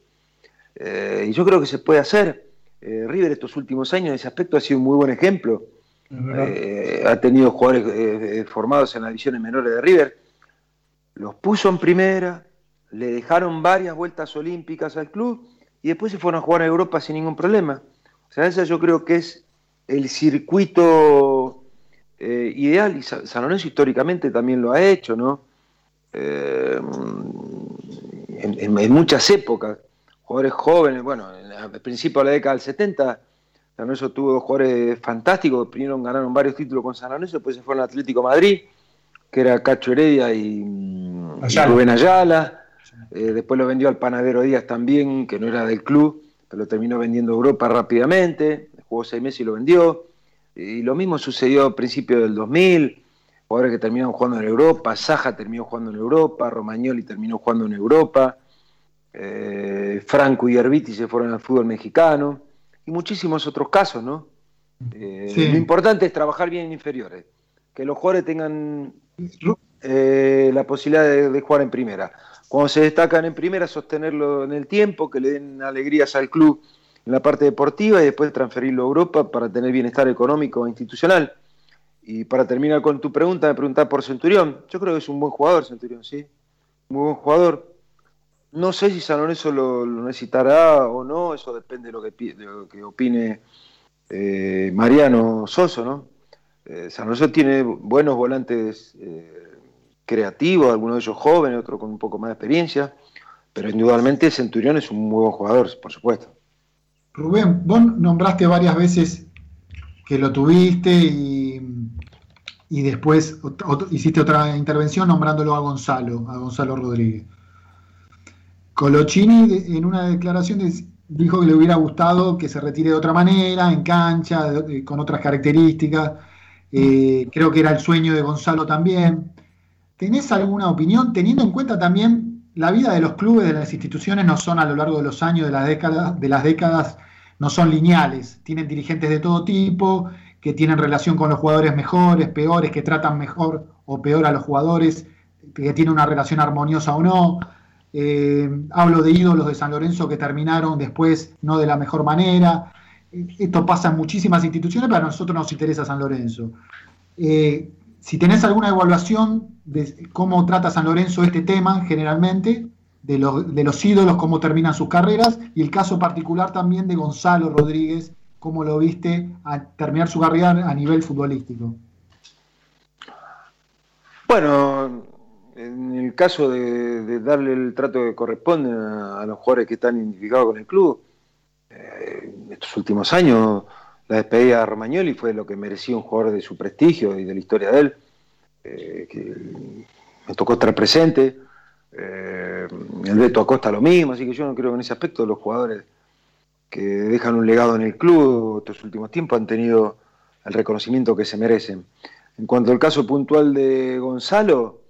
Eh, y yo creo que se puede hacer. Eh, River estos últimos años en ese aspecto ha sido un muy buen ejemplo. Eh, ha tenido jugadores formados en las divisiones menores de River. Los puso en primera, le dejaron varias vueltas olímpicas al club y después se fueron a jugar a Europa sin ningún problema. O sea, ese yo creo que es el circuito ideal y San Lorenzo históricamente también lo ha hecho, ¿no? en, muchas épocas jugadores jóvenes, bueno, al principio de la década del 70, San Lorenzo tuvo dos jugadores fantásticos, primero ganaron varios títulos con San Lorenzo, después se fueron al Atlético Madrid, que era Cacho Heredia y, Rubén Ayala, eh, después lo vendió al Panadero Díaz también, que no era del club, pero lo terminó vendiendo a Europa rápidamente, jugó seis meses y lo vendió, y lo mismo sucedió a principios del 2000, jugadores que terminaron jugando en Europa, Saja terminó jugando en Europa, Romagnoli terminó jugando en Europa, eh, Franco y Herbiti se fueron al fútbol mexicano y muchísimos otros casos, ¿no? Eh, lo importante es trabajar bien en inferiores, que los jugadores tengan eh, la posibilidad de, jugar en primera. Cuando se destacan en primera, sostenerlo en el tiempo, que le den alegrías al club en la parte deportiva y después transferirlo a Europa para tener bienestar económico e institucional. Y para terminar con tu pregunta, me preguntás por Centurión. Yo creo que es un buen jugador, Centurión, sí. Muy buen jugador. No sé si San Lorenzo lo, necesitará o no, eso depende de lo que, opine eh, Mariano Soso, ¿no? Eh, San Lorenzo tiene buenos volantes eh, creativos, algunos de ellos jóvenes, otros con un poco más de experiencia, pero indudablemente Centurión es un muy buen jugador, por supuesto. Rubén, vos nombraste varias veces que lo tuviste y después hiciste otra intervención nombrándolo a Gonzalo, a Gonzalo Rodríguez. Colochini en una declaración dijo que le hubiera gustado que se retire de otra manera, en cancha, con otras características. Eh, creo que era el sueño de Gonzalo también. ¿Tenés alguna opinión, teniendo en cuenta también la vida de los clubes, de las instituciones, no son a lo largo de los años, de las décadas, de las décadas no son lineales. Tienen dirigentes de todo tipo, que tienen relación con los jugadores mejores, peores, que tratan mejor o peor a los jugadores, que tienen una relación armoniosa o no. Eh, hablo de ídolos de San Lorenzo que terminaron después no de la mejor manera. Esto pasa en muchísimas instituciones, pero a nosotros nos interesa San Lorenzo. Eh, si tenés alguna evaluación de cómo trata San Lorenzo este tema generalmente, de los, de los ídolos, cómo terminan sus carreras, y el caso particular también de Gonzalo Rodríguez, cómo lo viste a terminar su carrera a nivel futbolístico. Bueno, en el caso de, darle el trato que corresponde a, los jugadores que están identificados con el club, eh, estos últimos años la despedida de Romagnoli fue lo que merecía un jugador de su prestigio y de la historia de él, eh, que me tocó estar presente. Eh, el Beto Acosta lo mismo, así que yo no creo que en ese aspecto los jugadores que dejan un legado en el club estos últimos tiempos han tenido el reconocimiento que se merecen. En cuanto al caso puntual de Gonzalo,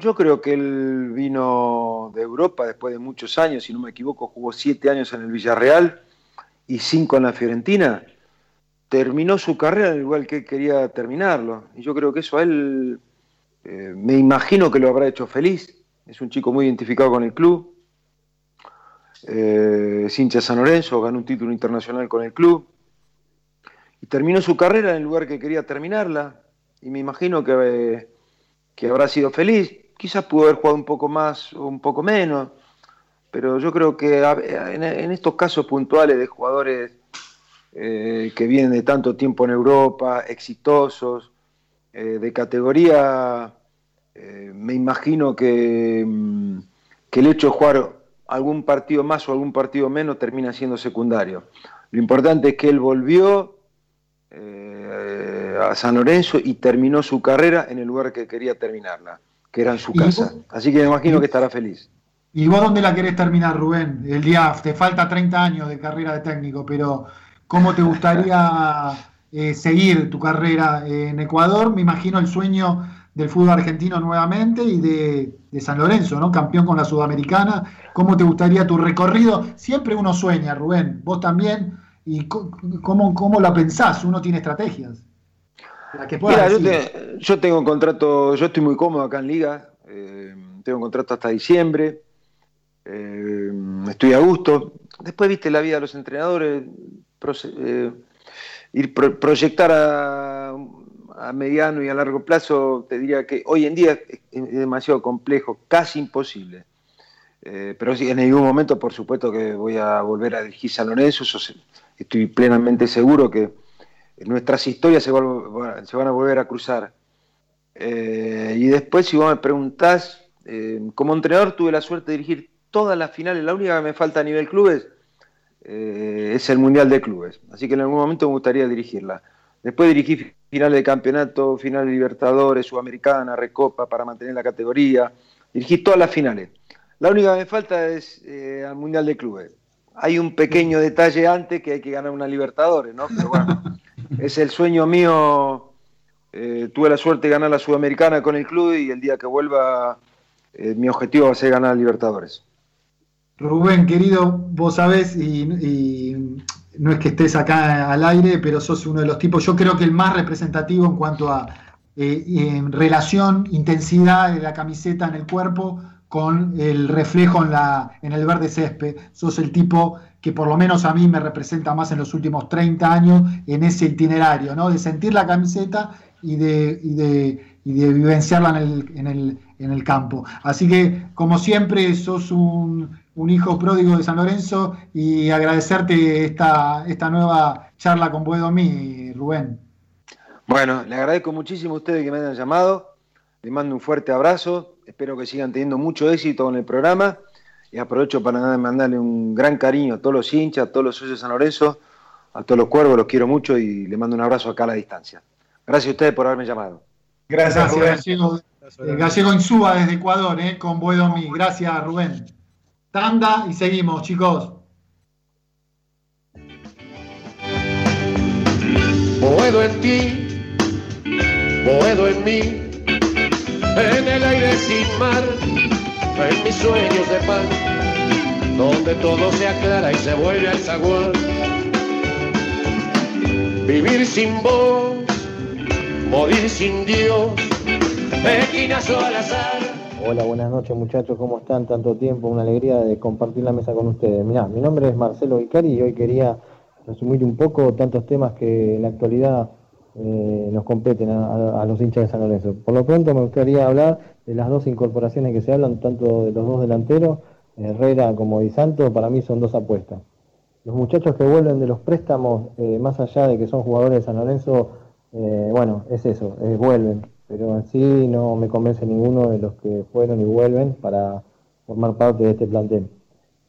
yo creo que él vino de Europa después de muchos años, si no me equivoco, jugó siete años en el Villarreal y cinco en la Fiorentina. Terminó su carrera lugar que quería terminarlo. Y yo creo que eso a él, eh, me imagino que lo habrá hecho feliz. Es un chico muy identificado con el club. Eh, hincha San Lorenzo, ganó un título internacional con el club. Y terminó su carrera en el lugar que quería terminarla. Y me imagino que eh, que habrá sido feliz. Quizás pudo haber jugado un poco más o un poco menos, pero yo creo que en estos casos puntuales de jugadores eh, que vienen de tanto tiempo en Europa, exitosos, eh, de categoría, eh, me imagino que, mm, que el hecho de jugar algún partido más o algún partido menos termina siendo secundario. Lo importante es que él volvió, a San Lorenzo y terminó su carrera en el lugar que quería terminarla, que era en su casa. Así que me imagino que estará feliz. ¿Y vos dónde la querés terminar, Rubén? El día, te falta 30 años de carrera de técnico, pero ¿cómo te gustaría eh, seguir tu carrera en Ecuador? Me imagino el sueño del fútbol argentino nuevamente y de, de, San Lorenzo, ¿no? Campeón con la Sudamericana. ¿Cómo te gustaría tu recorrido? Siempre uno sueña, Rubén, vos también. ¿Y cómo, cómo la pensás? Uno tiene estrategias. La que pueda Mira, yo, te- yo tengo un contrato, yo estoy muy cómodo acá en Liga, eh, tengo un contrato hasta diciembre, eh, estoy a gusto. Después, viste, la vida de los entrenadores, eh, ir pro- proyectar a, a mediano y a largo plazo, te diría que hoy en día es, es demasiado complejo, casi imposible. Pero sí, en ningún momento, por supuesto, que voy a volver a dirigir San Lorenzo, eso estoy plenamente seguro que nuestras historias se, van a volver a cruzar. Eh, y después, si vos me preguntás, eh, como entrenador tuve la suerte de dirigir todas las finales, la única que me falta a nivel clubes eh, es el Mundial de Clubes, así que en algún momento me gustaría dirigirla. Después dirigí finales de campeonato, finales de Libertadores, Sudamericana, Recopa para mantener la categoría, dirigí todas las finales. La única que me falta es al Mundial de Clubes. Hay un pequeño detalle antes que hay que ganar una Libertadores, ¿no? Pero bueno, es el sueño mío. Eh, tuve la suerte de ganar la Sudamericana con el club y el día que vuelva, eh, mi objetivo va a ser ganar Libertadores. Rubén, querido, vos sabés, y, no es que estés acá al aire, pero sos uno de los tipos, yo creo que el más representativo en cuanto a eh, relación, intensidad de la camiseta en el cuerpo con el reflejo en, la, en el verde césped. Sos el tipo que por lo menos a mí me representa más en los últimos 30 años en ese itinerario, ¿no? De sentir la camiseta y de, y de, y de vivenciarla en el, en, el, en el campo. Así que, como siempre, sos un, un hijo pródigo de San Lorenzo y agradecerte esta, esta nueva charla con Buedomí, Rubén. Bueno, le agradezco muchísimo a ustedes que me hayan llamado. Les mando un fuerte abrazo. Espero que sigan teniendo mucho éxito en el programa. Y aprovecho para mandarle un gran cariño a todos los hinchas, a todos los socios de San Lorenzo, a todos los cuervos, los quiero mucho y les mando un abrazo acá a la distancia. Gracias a ustedes por haberme llamado. Gracias, Rubén. Gallego, eh, Gallego Insúa desde Ecuador, eh, con Buedomí. Gracias, Rubén. Tanda y seguimos, chicos. Boedo en ti, Boedo en mí, en el aire sin mar, en mis sueños de paz, donde todo se aclara y se vuelve al zaguán. Vivir sin vos, morir sin Dios, esquinazo al azar. Hola, buenas noches muchachos, ¿cómo están? Tanto tiempo, una alegría de compartir la mesa con ustedes. Mirá, mi nombre es Marcelo Vicari y hoy quería resumir un poco tantos temas que en la actualidad eh, nos competen a, a- los hinchas de San Lorenzo. Por lo pronto me gustaría hablar de las dos incorporaciones que se hablan, tanto de los dos delanteros, Herrera como Di Santo, para mí son dos apuestas. Los muchachos que vuelven de los préstamos, eh, más allá de que son jugadores de San Lorenzo, eh, bueno, es eso, vuelven. Pero en sí no me convence ninguno de los que fueron y vuelven para formar parte de este plantel.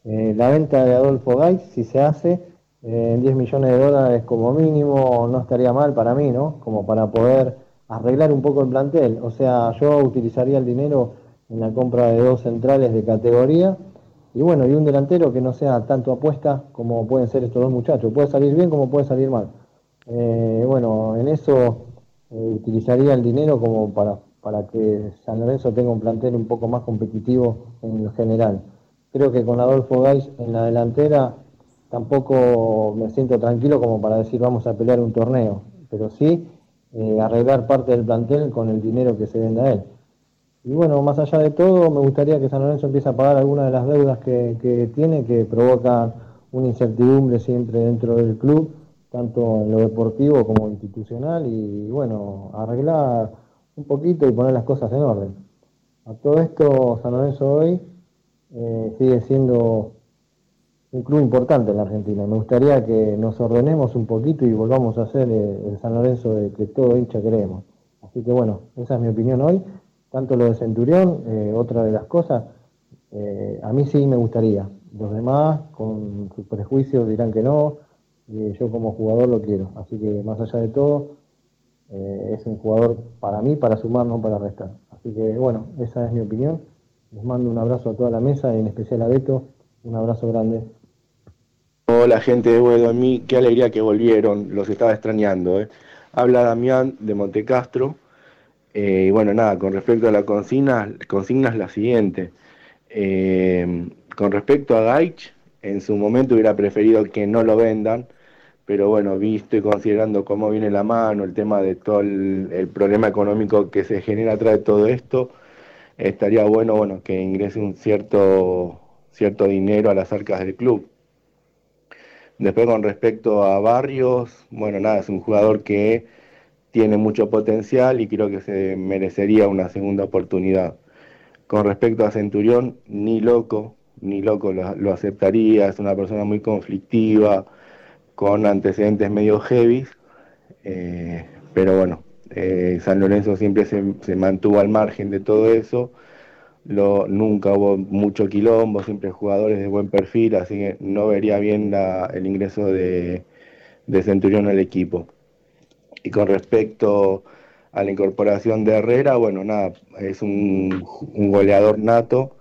Eh, la venta de Adolfo Gais, si se hace, eh, en 10 millones de dólares como mínimo, no estaría mal para mí, ¿no? Como para poder arreglar un poco el plantel. O sea, yo utilizaría el dinero en la compra de dos centrales de categoría y bueno, y un delantero que no sea tanto apuesta como pueden ser estos dos muchachos. Puede salir bien como puede salir mal. Eh, bueno, en eso eh, utilizaría el dinero como para, para que San Lorenzo tenga un plantel un poco más competitivo en general. Creo que con Adolfo Gais en la delantera tampoco me siento tranquilo como para decir vamos a pelear un torneo, pero sí eh, arreglar parte del plantel con el dinero que se venda a él. Y bueno, más allá de todo, me gustaría que San Lorenzo empiece a pagar algunas de las deudas que, tiene, que provocan una incertidumbre siempre dentro del club, tanto en lo deportivo como institucional, y bueno, arreglar un poquito y poner las cosas en orden. A todo esto, San Lorenzo hoy eh, sigue siendo un club importante en la Argentina. Me gustaría que nos ordenemos un poquito y volvamos a ser eh, el San Lorenzo de que todo hincha queremos. Así que bueno, esa es mi opinión hoy. Tanto lo de Centurión, eh, otra de las cosas, eh, a mí sí me gustaría. Los demás, con sus prejuicios, dirán que no. y yo como jugador lo quiero. Así que más allá de todo, es un jugador para mí, para sumar, no para restar. Así que bueno, esa es mi opinión. Les mando un abrazo a toda la mesa y en especial a Beto. Un abrazo grande. Hola gente de Buedomí, qué alegría que volvieron, los estaba extrañando. ¿eh? Habla Damián de Montecastro. Eh, y bueno, nada, con respecto a la consigna, consigna es la siguiente. Eh, con respecto a Gaich, en su momento hubiera preferido que no lo vendan, pero bueno, visto y considerando cómo viene la mano, el tema de todo el, el problema económico que se genera atrás de todo esto, estaría bueno, bueno, que ingrese un cierto, cierto dinero a las arcas del club. Después con respecto a Barrios, bueno, nada, es un jugador que tiene mucho potencial y creo que se merecería una segunda oportunidad. Con respecto a Centurión, ni loco, ni loco lo, lo aceptaría, es una persona muy conflictiva, con antecedentes medio heavy, eh, pero bueno, eh, San Lorenzo siempre se, se, mantuvo al margen de todo eso, lo, nunca hubo mucho quilombo, siempre jugadores de buen perfil, así que no vería bien la, el ingreso de, de Centurión al equipo. Y con respecto a la incorporación de Herrera, bueno, nada, es un, goleador nato,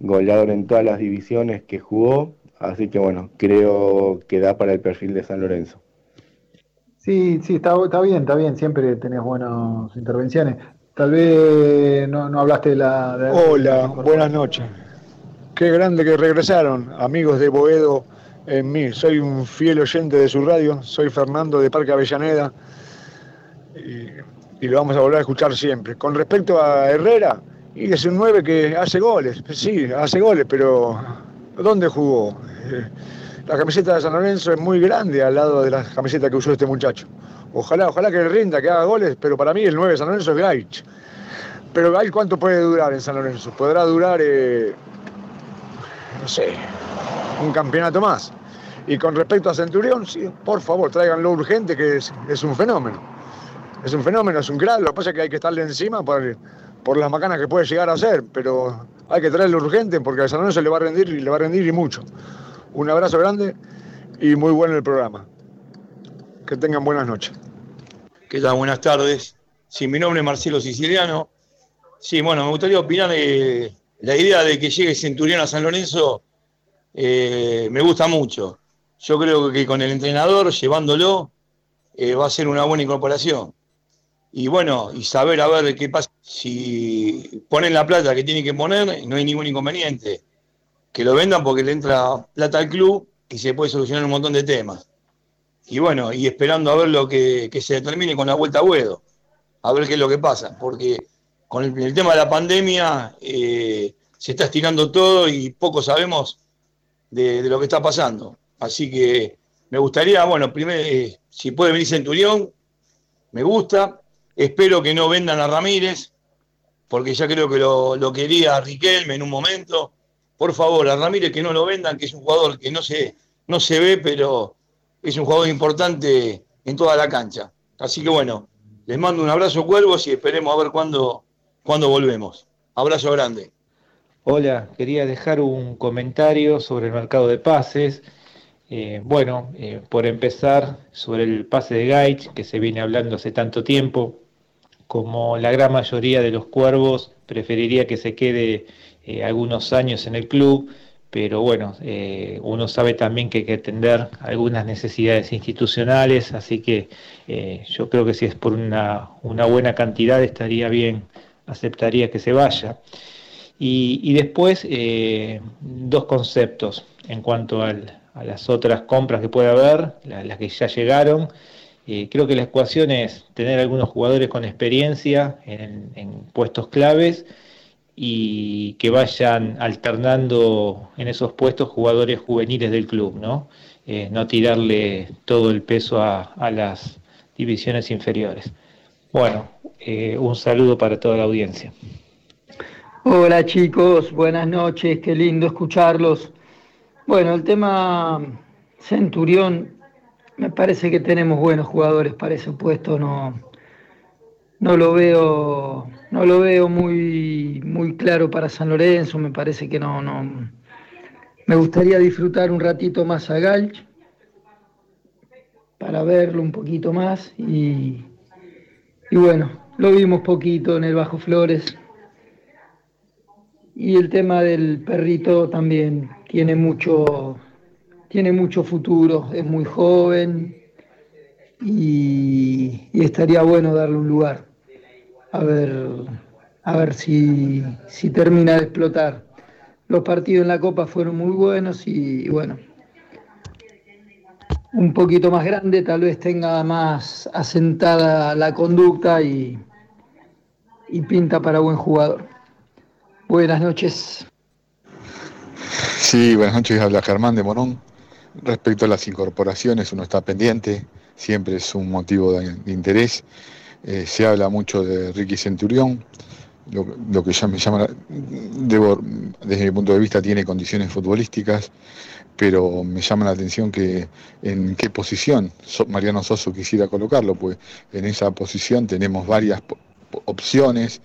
goleador en todas las divisiones que jugó, Así que bueno, creo que da para el perfil de San Lorenzo. Sí, sí, está, está bien, está bien, siempre tenés buenas intervenciones. Tal vez no, no hablaste de la... De Hola, buenas noches. Qué grande que regresaron, amigos de Boedo en mí. Soy un fiel oyente de su radio, soy Fernando de Parque Avellaneda y, y lo vamos a volver a escuchar siempre. Con respecto a Herrera, y es un 9 que hace goles, sí, hace goles, pero ¿dónde jugó? La camiseta de San Lorenzo es muy grande al lado de la camiseta que usó este muchacho. Ojalá, ojalá que rinda, que haga goles, pero para mí el 9 de San Lorenzo es Gaich. Pero Gaich, ¿cuánto puede durar en San Lorenzo? Podrá durar, eh, no sé, un campeonato más. Y con respecto a Centurión, sí, por favor, tráiganlo urgente, que es, un fenómeno. Es un fenómeno, es un crack. Lo que pasa es que hay que estarle encima por, por las macanas que puede llegar a hacer, pero hay que traerlo urgente porque a San Lorenzo le va a rendir y le va a rendir y mucho. Un abrazo grande y muy bueno el programa. Que tengan buenas noches. ¿Qué tal? Buenas tardes. Sí, mi nombre es Marcelo Siciliano. Sí, bueno, me gustaría opinar de la idea de que llegue Centurión a San Lorenzo. Eh, me gusta mucho. Yo creo que con el entrenador, llevándolo, eh, va a ser una buena incorporación. Y bueno, y saber a ver qué pasa. Si ponen la plata que tienen que poner, no hay ningún inconveniente que lo vendan porque le entra plata al club y se puede solucionar un montón de temas. Y bueno, y esperando a ver lo que, se determine con la vuelta a Buedo, a ver qué es lo que pasa, porque con el, tema de la pandemia eh, se está estirando todo y poco sabemos de, de, lo que está pasando. Así que me gustaría, bueno, primero, eh, si puede venir Centurión, me gusta. Espero que no vendan a Ramírez, porque ya creo que lo, lo quería Riquelme en un momento por favor, a Ramírez que no lo vendan, que es un jugador que no se, no se ve, pero es un jugador importante en toda la cancha. Así que bueno, les mando un abrazo, Cuervos, y esperemos a ver cuándo, cuándo volvemos. Abrazo grande. Hola, quería dejar un comentario sobre el mercado de pases. Eh, bueno, eh, por empezar, sobre el pase de Gaich, que se viene hablando hace tanto tiempo, como la gran mayoría de los cuervos, preferiría que se quede eh, algunos años en el club, pero bueno, eh, uno sabe también que hay que atender algunas necesidades institucionales, así que eh, yo creo que si es por una, buena cantidad estaría bien, aceptaría que se vaya. Y, después, eh, dos conceptos en cuanto a las otras compras que puede haber, la, las que ya llegaron. creo que la ecuación es tener algunos jugadores con experiencia en, en puestos claves y que vayan alternando en esos puestos jugadores juveniles del club, ¿no? Eh, no tirarle todo el peso a, a las divisiones inferiores. Bueno, eh, un saludo para toda la audiencia. Hola chicos, buenas noches, qué lindo escucharlos. Bueno, el tema Centurión, me parece que tenemos buenos jugadores para ese puesto, no, no lo veo no lo veo muy muy claro para San Lorenzo me parece que no no. Me gustaría disfrutar un ratito más a Galch para verlo un poquito más y, y bueno lo vimos poquito en el Bajo Flores. Y el tema del perrito también tiene mucho tiene mucho futuro es muy joven y, y estaría bueno darle un lugar a ver, a ver si, si termina de explotar. Los partidos en la Copa fueron muy buenos y, bueno, un poquito más grande, tal vez tenga más asentada la conducta y, y pinta para buen jugador. Buenas noches. Sí, buenas noches, habla Germán de Morón. Respecto a las incorporaciones, uno está pendiente, siempre es un motivo de interés. Eh, se habla mucho de Ricky Centurión, lo, que ya me llama, la- debo, desde mi punto de vista tiene condiciones futbolísticas, pero me llama la atención que en qué posición Mariano Soso quisiera colocarlo, pues en esa posición tenemos varias opciones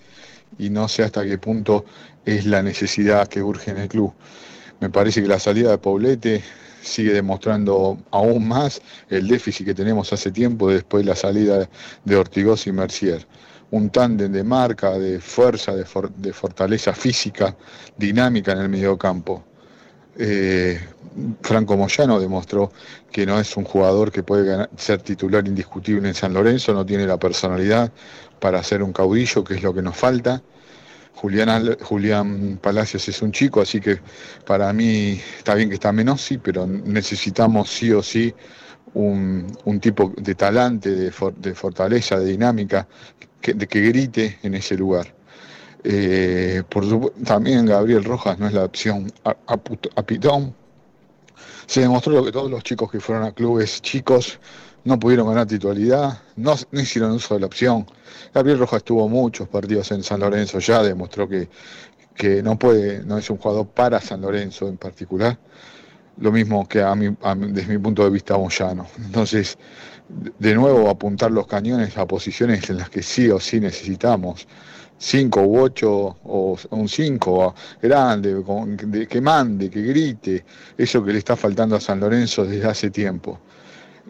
y no sé hasta qué punto es la necesidad que urge en el club. Me parece que la salida de Poblete sigue demostrando aún más el déficit que tenemos hace tiempo después de la salida de Ortigoz y Mercier. Un tándem de marca, de fuerza, de, for- de fortaleza física, dinámica en el mediocampo. Eh, Franco Moyano demostró que no es un jugador que puede ser titular indiscutible en San Lorenzo, no tiene la personalidad para ser un caudillo, que es lo que nos falta. Julián, Al- Julián Palacios es un chico, así que para mí está bien que está Menossi, pero necesitamos sí o sí un, tipo de talante, de, for- de fortaleza, de dinámica, que, de que grite en ese lugar. Eh, por supu- también Gabriel Rojas no es la opción a, a Pitón. Se demostró que todos los chicos que fueron a clubes chicos no pudieron ganar titularidad, no, hicieron uso de la opción. Gabriel Rojas tuvo muchos partidos en San Lorenzo, ya demostró que, no puede, no es un jugador para San Lorenzo en particular. Lo mismo que desde mi punto de vista Moyano. Entonces, de- nuevo apuntar los cañones a posiciones en las que sí o sí necesitamos. Cinco u ocho o un cinco grande, con- de- que mande, que grite, eso que le está faltando a San Lorenzo desde hace tiempo.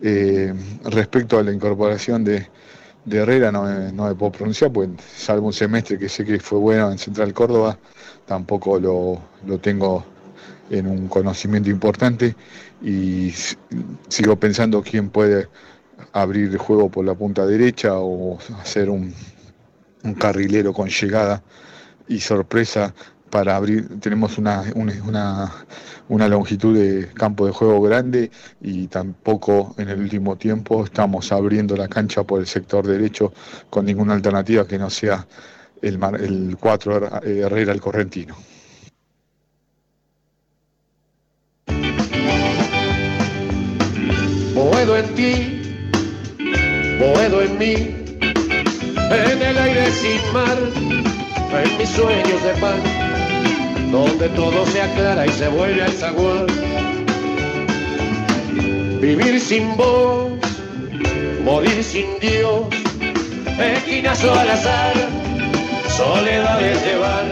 Eh, respecto a la incorporación de, Herrera no me, no puedo pronunciar, pues salvo un semestre que sé que fue bueno en Central Córdoba, tampoco lo, lo tengo en un conocimiento importante y sigo pensando quién puede abrir el juego por la punta derecha o hacer un, un carrilero con llegada y sorpresa para abrir. Tenemos una, una- una longitud de campo de juego grande y tampoco en el último tiempo estamos abriendo la cancha por el sector derecho con ninguna alternativa que no sea el, el 4 Herrera el Correntino. En el aire sin mar, en mis sueños de donde todo se aclara y se vuelve al zaguán. Vivir sin vos, morir sin Dios, esquinazo al azar, soledades llevar.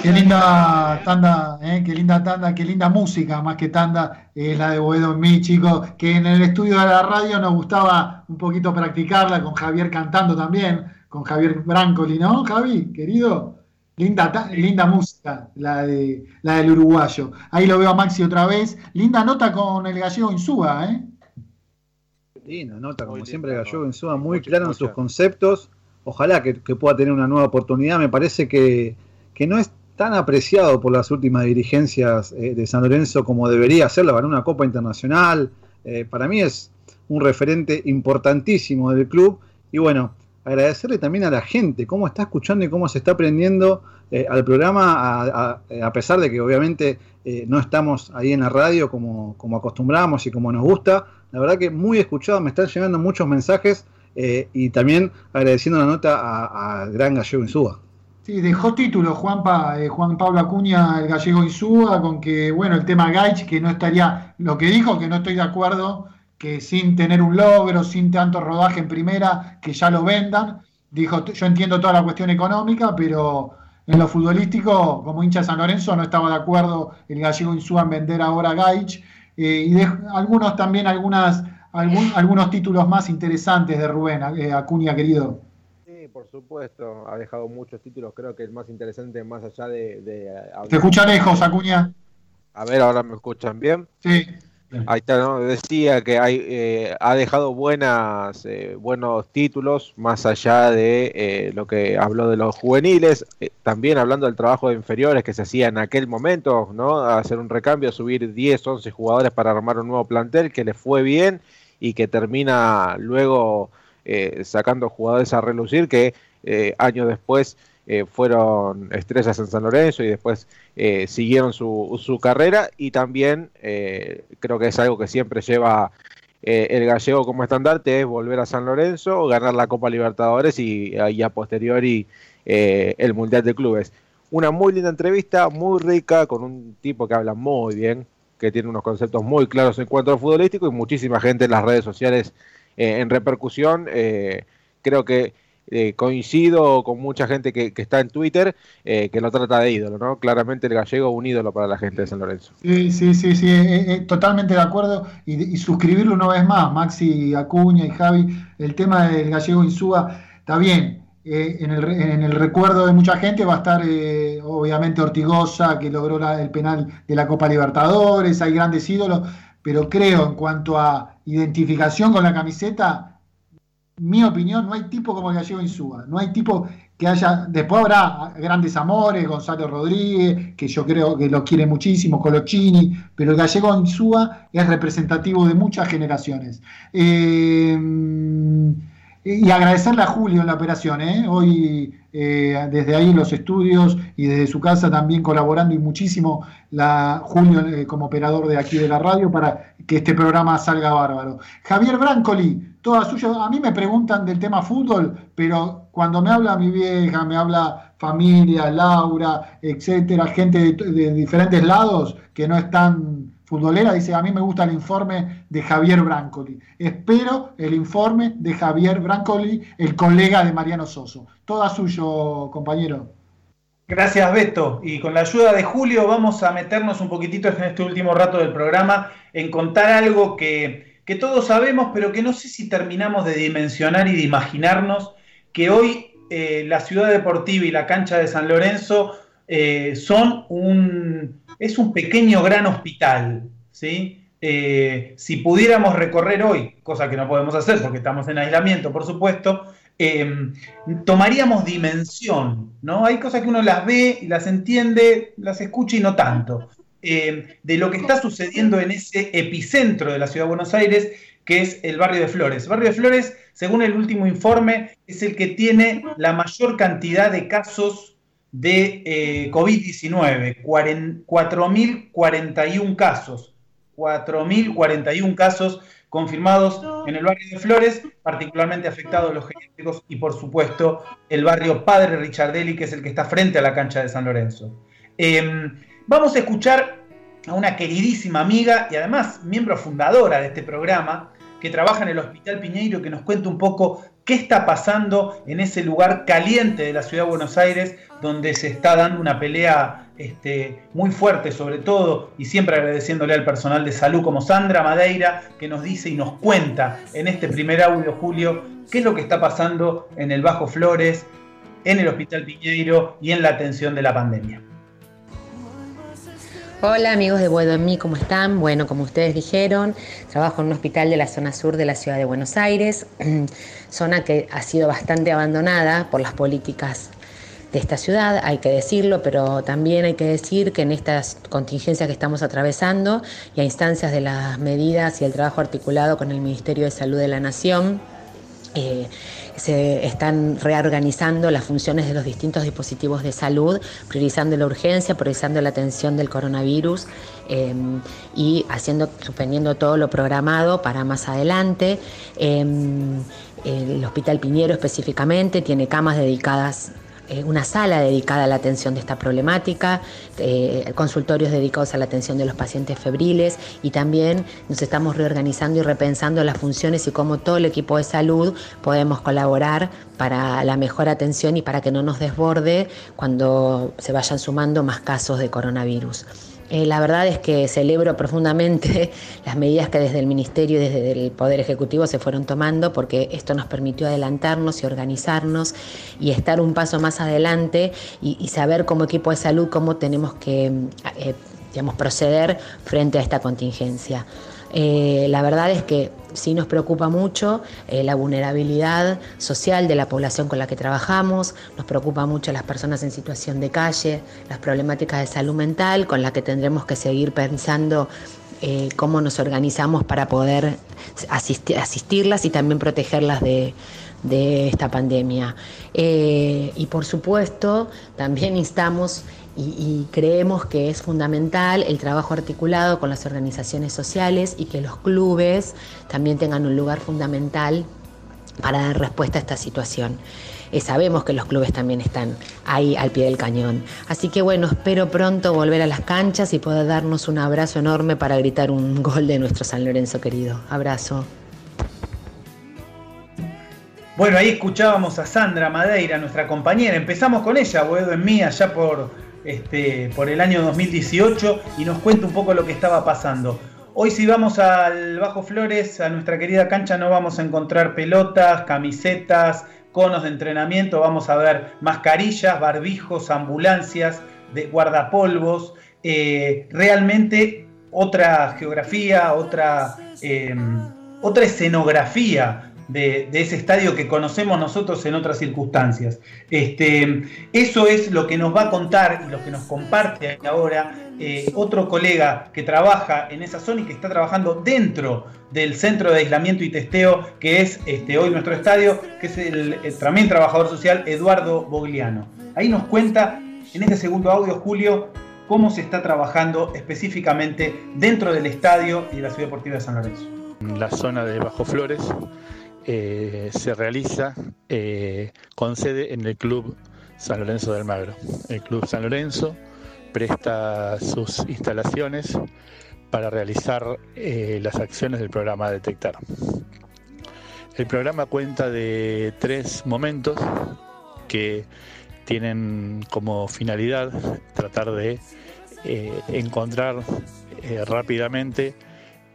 Qué linda tanda, eh, qué linda tanda, qué linda música, más que tanda, es la de Boedo en mí, chicos, que en el estudio de la radio nos gustaba un poquito practicarla, con Javier cantando también, con Javier Brancoli, ¿no, Javi, querido? Linda, linda música, la, de, la del uruguayo. Ahí lo veo a Maxi otra vez. Linda nota con el gallego Insúa, ¿eh? Linda nota, como siempre, Gallego Insúa muy claro en sus conceptos. Ojalá que, que pueda tener una nueva oportunidad. Me parece que, que no es tan apreciado por las últimas dirigencias eh, de San Lorenzo como debería serlo. Ganó una Copa Internacional. Eh, para mí es un referente importantísimo del club. Y bueno, agradecerle también a la gente, cómo está escuchando y cómo se está aprendiendo eh, al programa, a, a- pesar de que obviamente eh, no estamos ahí en la radio como, como acostumbramos y como nos gusta. La verdad que muy escuchado, me están llegando muchos mensajes eh, y también agradeciendo la nota a, a Gran Gallego Insúa. Sí, dejó título Juanpa, eh, Juan Pablo Acuña, el gallego Insúa, con que, bueno, el tema Gaich, que no estaría, lo que dijo, que no estoy de acuerdo, que sin tener un logro, sin tanto rodaje en primera, que ya lo vendan. Dijo, yo entiendo toda la cuestión económica, pero en lo futbolístico, como hincha de San Lorenzo, no estaba de acuerdo el gallego Insúa en vender ahora a Gaich. Eh, y de- algunos también, algunas, algún- algunos títulos más interesantes de Rubén, eh, Acuña, querido. Sí, por supuesto, ha dejado muchos títulos, creo que el más interesante, más allá de... de Te escucha lejos, Acuña. A ver, ahora me escuchan bien. Sí. Ahí está, ¿no? Decía que hay, eh, ha dejado buenas, eh, buenos títulos, más allá de eh, lo que habló de los juveniles, también hablando del trabajo de inferiores que se hacía en aquel momento, ¿no? Hacer un recambio, subir 10, 11 jugadores para armar un nuevo plantel que le fue bien y que termina luego sacando jugadores a relucir que años después eh, fueron estrellas en San Lorenzo y después eh, siguieron su, su, carrera y también eh, creo que es algo que siempre lleva el gallego como estandarte, es volver a San Lorenzo, ganar la Copa Libertadores y, y a posteriori el Mundial de Clubes. Una muy linda entrevista, muy rica, con un tipo que habla muy bien, que tiene unos conceptos muy claros en cuanto al futbolístico y muchísima gente en las redes sociales en repercusión. creo que eh, coincido con mucha gente que, está en Twitter eh, que lo trata de ídolo, ¿no? Claramente el gallego un ídolo para la gente de San Lorenzo. Sí, sí, sí, sí, eh, totalmente de acuerdo y, suscribirlo una vez más, Maxi Acuña y Javi, el tema del gallego Insúa, está bien, en el, recuerdo de mucha gente va a estar obviamente Ortigosa, que logró el penal de la Copa Libertadores, hay grandes ídolos, pero creo en cuanto a identificación con la camiseta, mi opinión, no hay tipo como gallego Insúa. No hay tipo que haya. Después habrá grandes amores, Gonzalo Rodríguez, que yo creo que lo quiere muchísimo, Colochini, pero el gallego Insúa es representativo de muchas generaciones. Eh, y agradecerle a Julio en la operación, ¿eh? hoy eh, desde ahí los estudios y desde su casa también colaborando y muchísimo la Julio como operador de aquí de la radio para que este programa salga bárbaro. Javier Brancoli, toda suya, a mí me preguntan del tema fútbol, pero cuando me habla mi vieja, me habla familia, Laura, etcétera, gente de diferentes lados que no están futbolera, dice, a mí me gusta el informe de Javier Brancoli. Espero el informe de Javier Brancoli, el colega de Mariano Soso. Toda suyo, compañero. Gracias, Beto. Y con la ayuda de Julio vamos a meternos un poquitito en este último rato del programa en contar algo que, todos sabemos, pero que no sé si terminamos de dimensionar y de imaginarnos, que hoy eh, la ciudad deportiva y la cancha de San Lorenzo eh, son un, es un pequeño gran hospital, ¿sí? Eh, si pudiéramos recorrer hoy, cosa que no podemos hacer porque estamos en aislamiento, por supuesto, em, tomaríamos dimensión, ¿no? Hay cosas que uno las ve y las entiende, las escucha y no tanto, em, de lo que está sucediendo en ese epicentro de la ciudad de Buenos Aires, que es el barrio de Flores. El barrio de Flores, según el último informe, es el que tiene la mayor cantidad de casos de eh, COVID-19, 4.041 casos, 4.041 casos confirmados en el barrio de Flores, particularmente afectados los geriátricos y por supuesto el barrio Padre Richardelli, que es el que está frente a la cancha de San Lorenzo. Em, vamos a escuchar a una queridísima amiga y además miembro fundadora de este programa, que trabaja en el Hospital Piñeiro, que nos cuenta un poco qué está pasando en ese lugar caliente de la ciudad de Buenos Aires, donde se está dando una pelea este, muy fuerte sobre todo, y siempre agradeciéndole al personal de salud como Sandra Madeira, que nos dice y nos cuenta en este primer audio, Julio, qué es lo que está pasando en el Bajo Flores, en el Hospital Piñeiro y en la atención de la pandemia. Hola amigos de Buedo en mí, ¿cómo están? Bueno, como ustedes dijeron, trabajo en un hospital de la zona sur de la ciudad de Buenos Aires, zona que ha sido bastante abandonada por las políticas de esta ciudad, hay que decirlo, pero también hay que decir que en estas contingencias que estamos atravesando y a instancias de las medidas y el trabajo articulado con el Ministerio de Salud de la Nación, eh, se están reorganizando las funciones de los distintos dispositivos de salud, priorizando la urgencia, priorizando la atención del coronavirus em, y haciendo, suspendiendo todo lo programado para más adelante. Em, el Hospital Piñero específicamente tiene camas dedicadas eh, una sala dedicada a la atención de esta problemática, eh, consultorios dedicados a la atención de los pacientes febriles y también nos estamos reorganizando y repensando las funciones y cómo todo el equipo de salud podemos colaborar para la mejor atención y para que no nos desborde cuando se vayan sumando más casos de coronavirus. Eh, la verdad es que celebro profundamente las medidas que desde el Ministerio y desde el Poder Ejecutivo se fueron tomando porque esto nos permitió adelantarnos y organizarnos y estar un paso más adelante y, saber como equipo de salud cómo tenemos que eh, digamos, proceder frente a esta contingencia. Eh, la verdad es que sí nos preocupa mucho eh, la vulnerabilidad social de la población con la que trabajamos, nos preocupa mucho las personas en situación de calle, las problemáticas de salud mental con las que tendremos que seguir pensando eh, cómo nos organizamos para poder asistirlas y también protegerlas de, esta pandemia. y por supuesto, también instamos y, creemos que es fundamental el trabajo articulado con las organizaciones sociales y que los clubes también tengan un lugar fundamental para dar respuesta a esta situación. Eh, sabemos que los clubes también están ahí al pie del cañón. Así que bueno, espero pronto volver a las canchas y poder darnos un abrazo enorme para gritar un gol de nuestro San Lorenzo querido. Abrazo. Bueno, ahí escuchábamos a Sandra Madeira, nuestra compañera. Empezamos con ella, Boedo en mí, allá por este, por el año 2018 y nos cuenta un poco lo que estaba pasando. Hoy si vamos al Bajo Flores, a nuestra querida cancha, no vamos a encontrar pelotas, camisetas, conos de entrenamiento, vamos a ver mascarillas, barbijos, ambulancias, de guardapolvos, eh, realmente otra geografía, otra, eh, otra escenografía de, ese estadio que conocemos nosotros en otras circunstancias. Este, eso es lo que nos va a contar y lo que nos comparte ahora eh, otro colega que trabaja en esa zona y que está trabajando dentro del centro de aislamiento y testeo que es este, hoy nuestro estadio, que es el, también trabajador social Eduardo Bogliano. Ahí nos cuenta en este segundo audio, Julio, cómo se está trabajando específicamente dentro del estadio y de la Ciudad Deportiva de San Lorenzo. En la zona de Bajo Flores, eh, se realiza eh, con sede en el Club San Lorenzo del Magro. El Club San Lorenzo presta sus instalaciones para realizar eh, las acciones del programa Detectar. El programa cuenta de tres momentos que tienen como finalidad tratar de encontrar rápidamente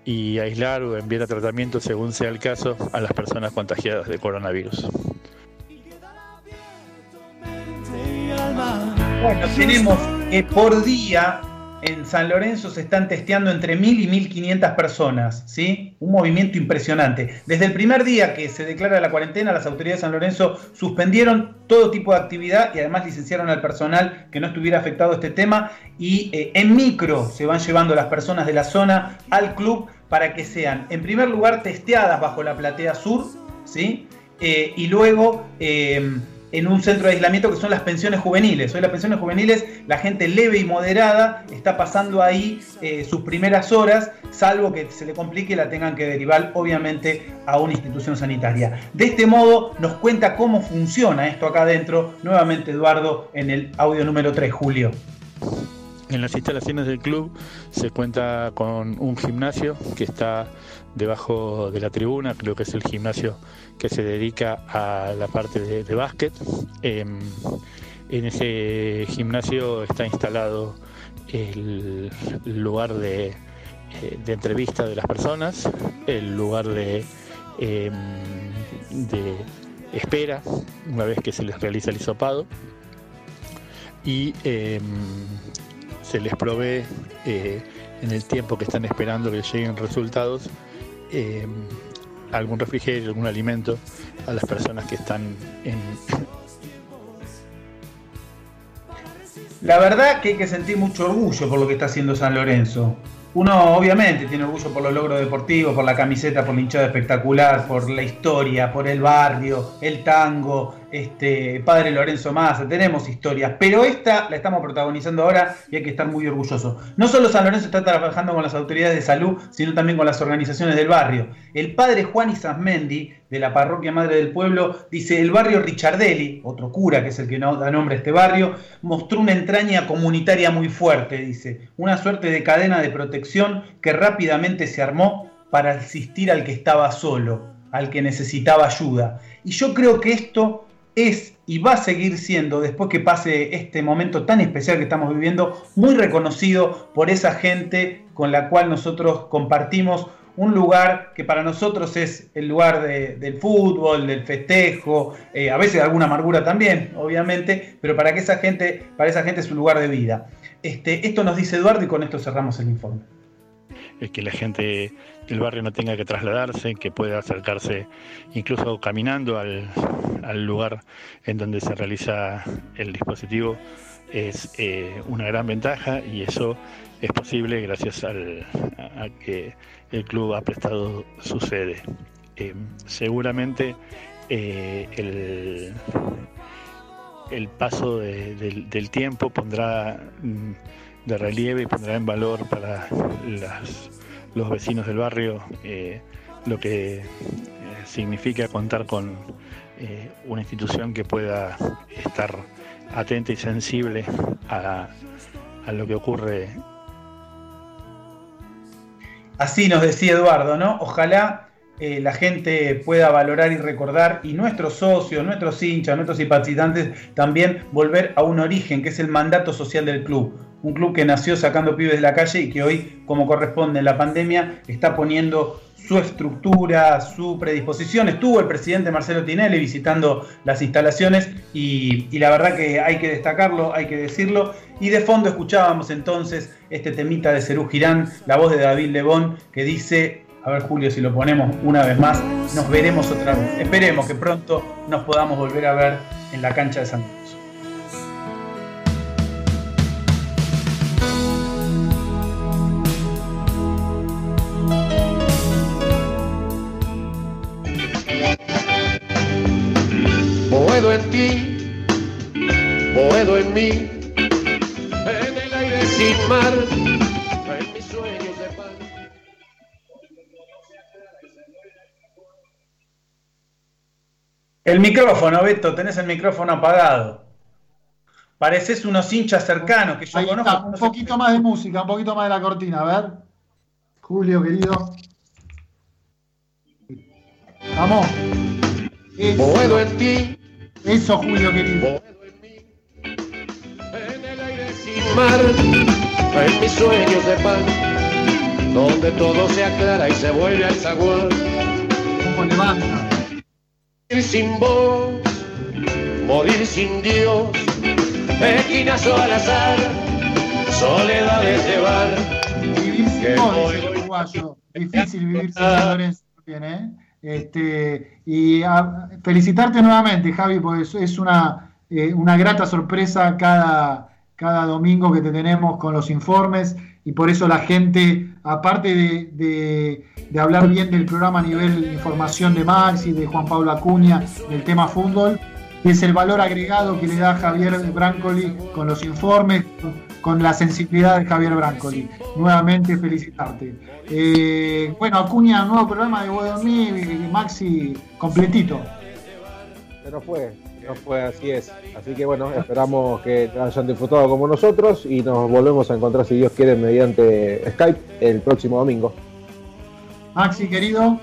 y aislar o enviar a tratamiento, según sea el caso, a las personas contagiadas de coronavirus. Bueno, tenemos que por día en San Lorenzo se están testeando entre 1.000 y 1.500 personas, ¿sí? Un movimiento impresionante. Desde el primer día que se declara la cuarentena, las autoridades de San Lorenzo suspendieron todo tipo de actividad y además licenciaron al personal que no estuviera afectado este tema y eh, en micro se van llevando las personas de la zona al club para que sean, en primer lugar, testeadas bajo la platea sur, ¿sí? Eh, y luego... Eh, en un centro de aislamiento que son las pensiones juveniles. Hoy las pensiones juveniles, la gente leve y moderada está pasando ahí eh, sus primeras horas, salvo que se le complique y la tengan que derivar obviamente a una institución sanitaria. De este modo nos cuenta cómo funciona esto acá adentro, nuevamente Eduardo en el audio número 3, Julio. En las instalaciones del club se cuenta con un gimnasio que está debajo de la tribuna, creo que es el gimnasio que se dedica a la parte de, básquet. Em, en ese gimnasio está instalado el lugar de, eh, entrevista de las personas, el lugar de, em, de espera una vez que se les realiza el hisopado y em, se les provee eh, en el tiempo que están esperando que lleguen resultados algún refrigerio, algún alimento a las personas que están en... La verdad que hay que sentir mucho orgullo por lo que está haciendo San Lorenzo. Uno obviamente tiene orgullo por los logros deportivos, por la camiseta, por la hinchada espectacular, por la historia, por el barrio, el tango, este, Padre Lorenzo Massa, tenemos historias, pero esta la estamos protagonizando ahora y hay que estar muy orgulloso. No solo San Lorenzo está trabajando con las autoridades de salud, sino también con las organizaciones del barrio. El padre Juan Isasmendi, de la parroquia Madre del Pueblo, dice, el barrio Richardelli, otro cura que es el que da nombre a este barrio, mostró una entraña comunitaria muy fuerte, dice, una suerte de cadena de protección que rápidamente se armó para asistir al que estaba solo, al que necesitaba ayuda. Y yo creo que esto es y va a seguir siendo, después que pase este momento tan especial que estamos viviendo, muy reconocido por esa gente con la cual nosotros compartimos un lugar que para nosotros es el lugar del fútbol, del festejo, eh, a veces alguna amargura también, obviamente, pero para que esa gente, para esa gente es un lugar de vida. Este, esto nos dice Eduardo y con esto cerramos el informe. eh, que la gente del barrio no tenga que trasladarse, que pueda acercarse incluso caminando al, al lugar en donde se realiza el dispositivo es eh, una gran ventaja y eso es posible gracias al, a que el club ha prestado su sede. Eh, seguramente eh, el, el paso de- del, tiempo pondrá mm, de relieve y pondrá en valor para las- los vecinos del barrio eh, lo que eh, significa contar con una institución que pueda estar atenta y sensible a, a lo que ocurre Así nos decía Eduardo, ¿no? Ojalá eh, la gente pueda valorar y recordar, y nuestros socios, nuestros hinchas, nuestros simpatizantes, también volver a un origen, que es el mandato social del club. Un club que nació sacando pibes de la calle y que hoy, como corresponde en la pandemia, está poniendo su estructura, su predisposición. Estuvo el presidente Marcelo Tinelli visitando las instalaciones y, la verdad que hay que destacarlo, hay que decirlo. Y de fondo escuchábamos entonces este temita de Cerú Girán, la voz de David Lebón, que dice, a ver Julio si lo ponemos una vez más, nos veremos otra vez. Esperemos que pronto nos podamos volver a ver en la cancha de San Boedo en ti, boedo en mí, en el aire sin mar, en mis sueños de paz. El micrófono, Beto, tenés el micrófono apagado. Pareces unos hinchas cercanos que yo Ahí conozco. está, un poquito más de música, un poquito más de la cortina, a ver. Julio, querido. Vamos. Boedo en ti, Eso, Julio, querido. sin mar, en mis sueños de paz, donde todo se aclara y se vuelve al zaguán. ¿Cómo levanta? Morir sin voz, morir sin Dios, esquinazo al azar, soledades de bar. Vivir sin el uruguayo. Difícil vivir sin Lorenzo ¿eh? Este, y a- felicitarte nuevamente, Javi, porque es, es una, eh, una grata sorpresa cada, cada domingo que te tenemos con los informes y por eso la gente, aparte de, de- de hablar bien del programa a nivel información de Max y de Juan Pablo Acuña, del tema fútbol, es el valor agregado que le da Javier Brancoli con los informes, con la sensibilidad de Javier Brancoli. Nuevamente felicitarte. Eh, bueno, Acuña, nuevo programa de Guadalmí, Maxi, completito. Pero fue, no fue, así es. Así que bueno, esperamos que hayan disfrutado como nosotros y nos volvemos a encontrar, si Dios quiere, mediante Skype el próximo domingo. Maxi, querido.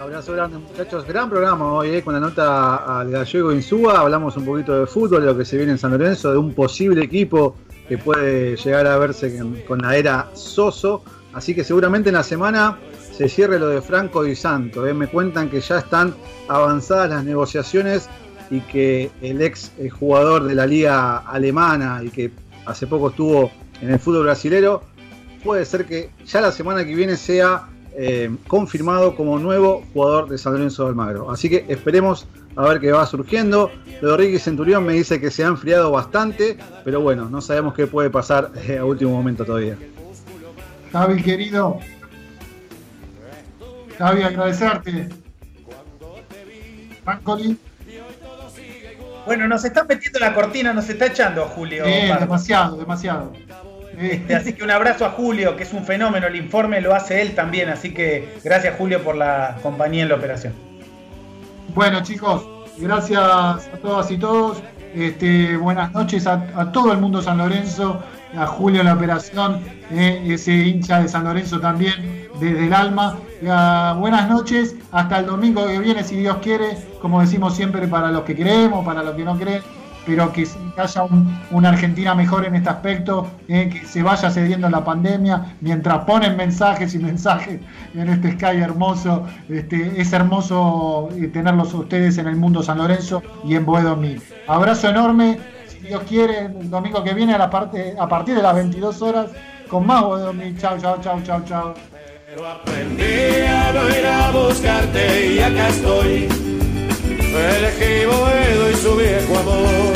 Abrazo grande, muchachos. Gran programa hoy, eh, con la nota al gallego Insúa. Hablamos un poquito de fútbol, de lo que se viene en San Lorenzo, de un posible equipo que puede llegar a verse con, la era Soso. Así que seguramente en la semana se cierre lo de Franco y Santo. eh. Me cuentan que ya están avanzadas las negociaciones y que el ex eh, jugador de la liga alemana y que hace poco estuvo en el fútbol brasilero, puede ser que ya la semana que viene sea eh, confirmado como nuevo jugador de San Lorenzo de Almagro. Así que esperemos a ver qué va surgiendo. Lo de Ricky Centurión me dice que se ha enfriado bastante, pero bueno, no sabemos qué puede pasar eh, a último momento todavía. Javi, querido. Javi, agradecerte. Brancoli. Bueno, nos está metiendo la cortina, nos está echando Julio. Pardo. demasiado, demasiado. Este, así que un abrazo a Julio, que es un fenómeno. El informe lo hace él también. Así que gracias, Julio, por la compañía en la operación. Bueno, chicos, gracias a todas y todos. Este, buenas noches a, a todo el mundo San Lorenzo, a Julio en la operación, eh, ese hincha de San Lorenzo también, desde el alma. Ya, buenas noches, hasta el domingo que viene, si Dios quiere, como decimos siempre, para los que creemos, para los que no creen, pero que haya un- una Argentina mejor en este aspecto, eh, que se vaya cediendo la pandemia, mientras ponen mensajes y mensajes en este Sky hermoso. Este, es hermoso eh, tenerlos ustedes en el mundo San Lorenzo y en Boedo. Abrazo enorme, si Dios quiere, el domingo que viene a, la parte, a partir de las 22 horas, con más Boedo Mí. Chao, chao, chao, chao, chao. Pero aprendí a no ir a buscarte y acá estoy. Elegí Boedo y su viejo amor.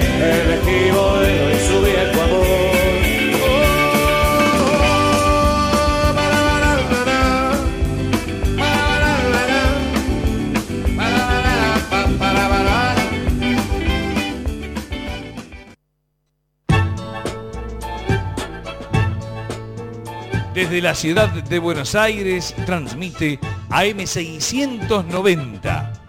Elegí Boedo y su viejo amor. Desde la ciudad de Buenos Aires transmite AM690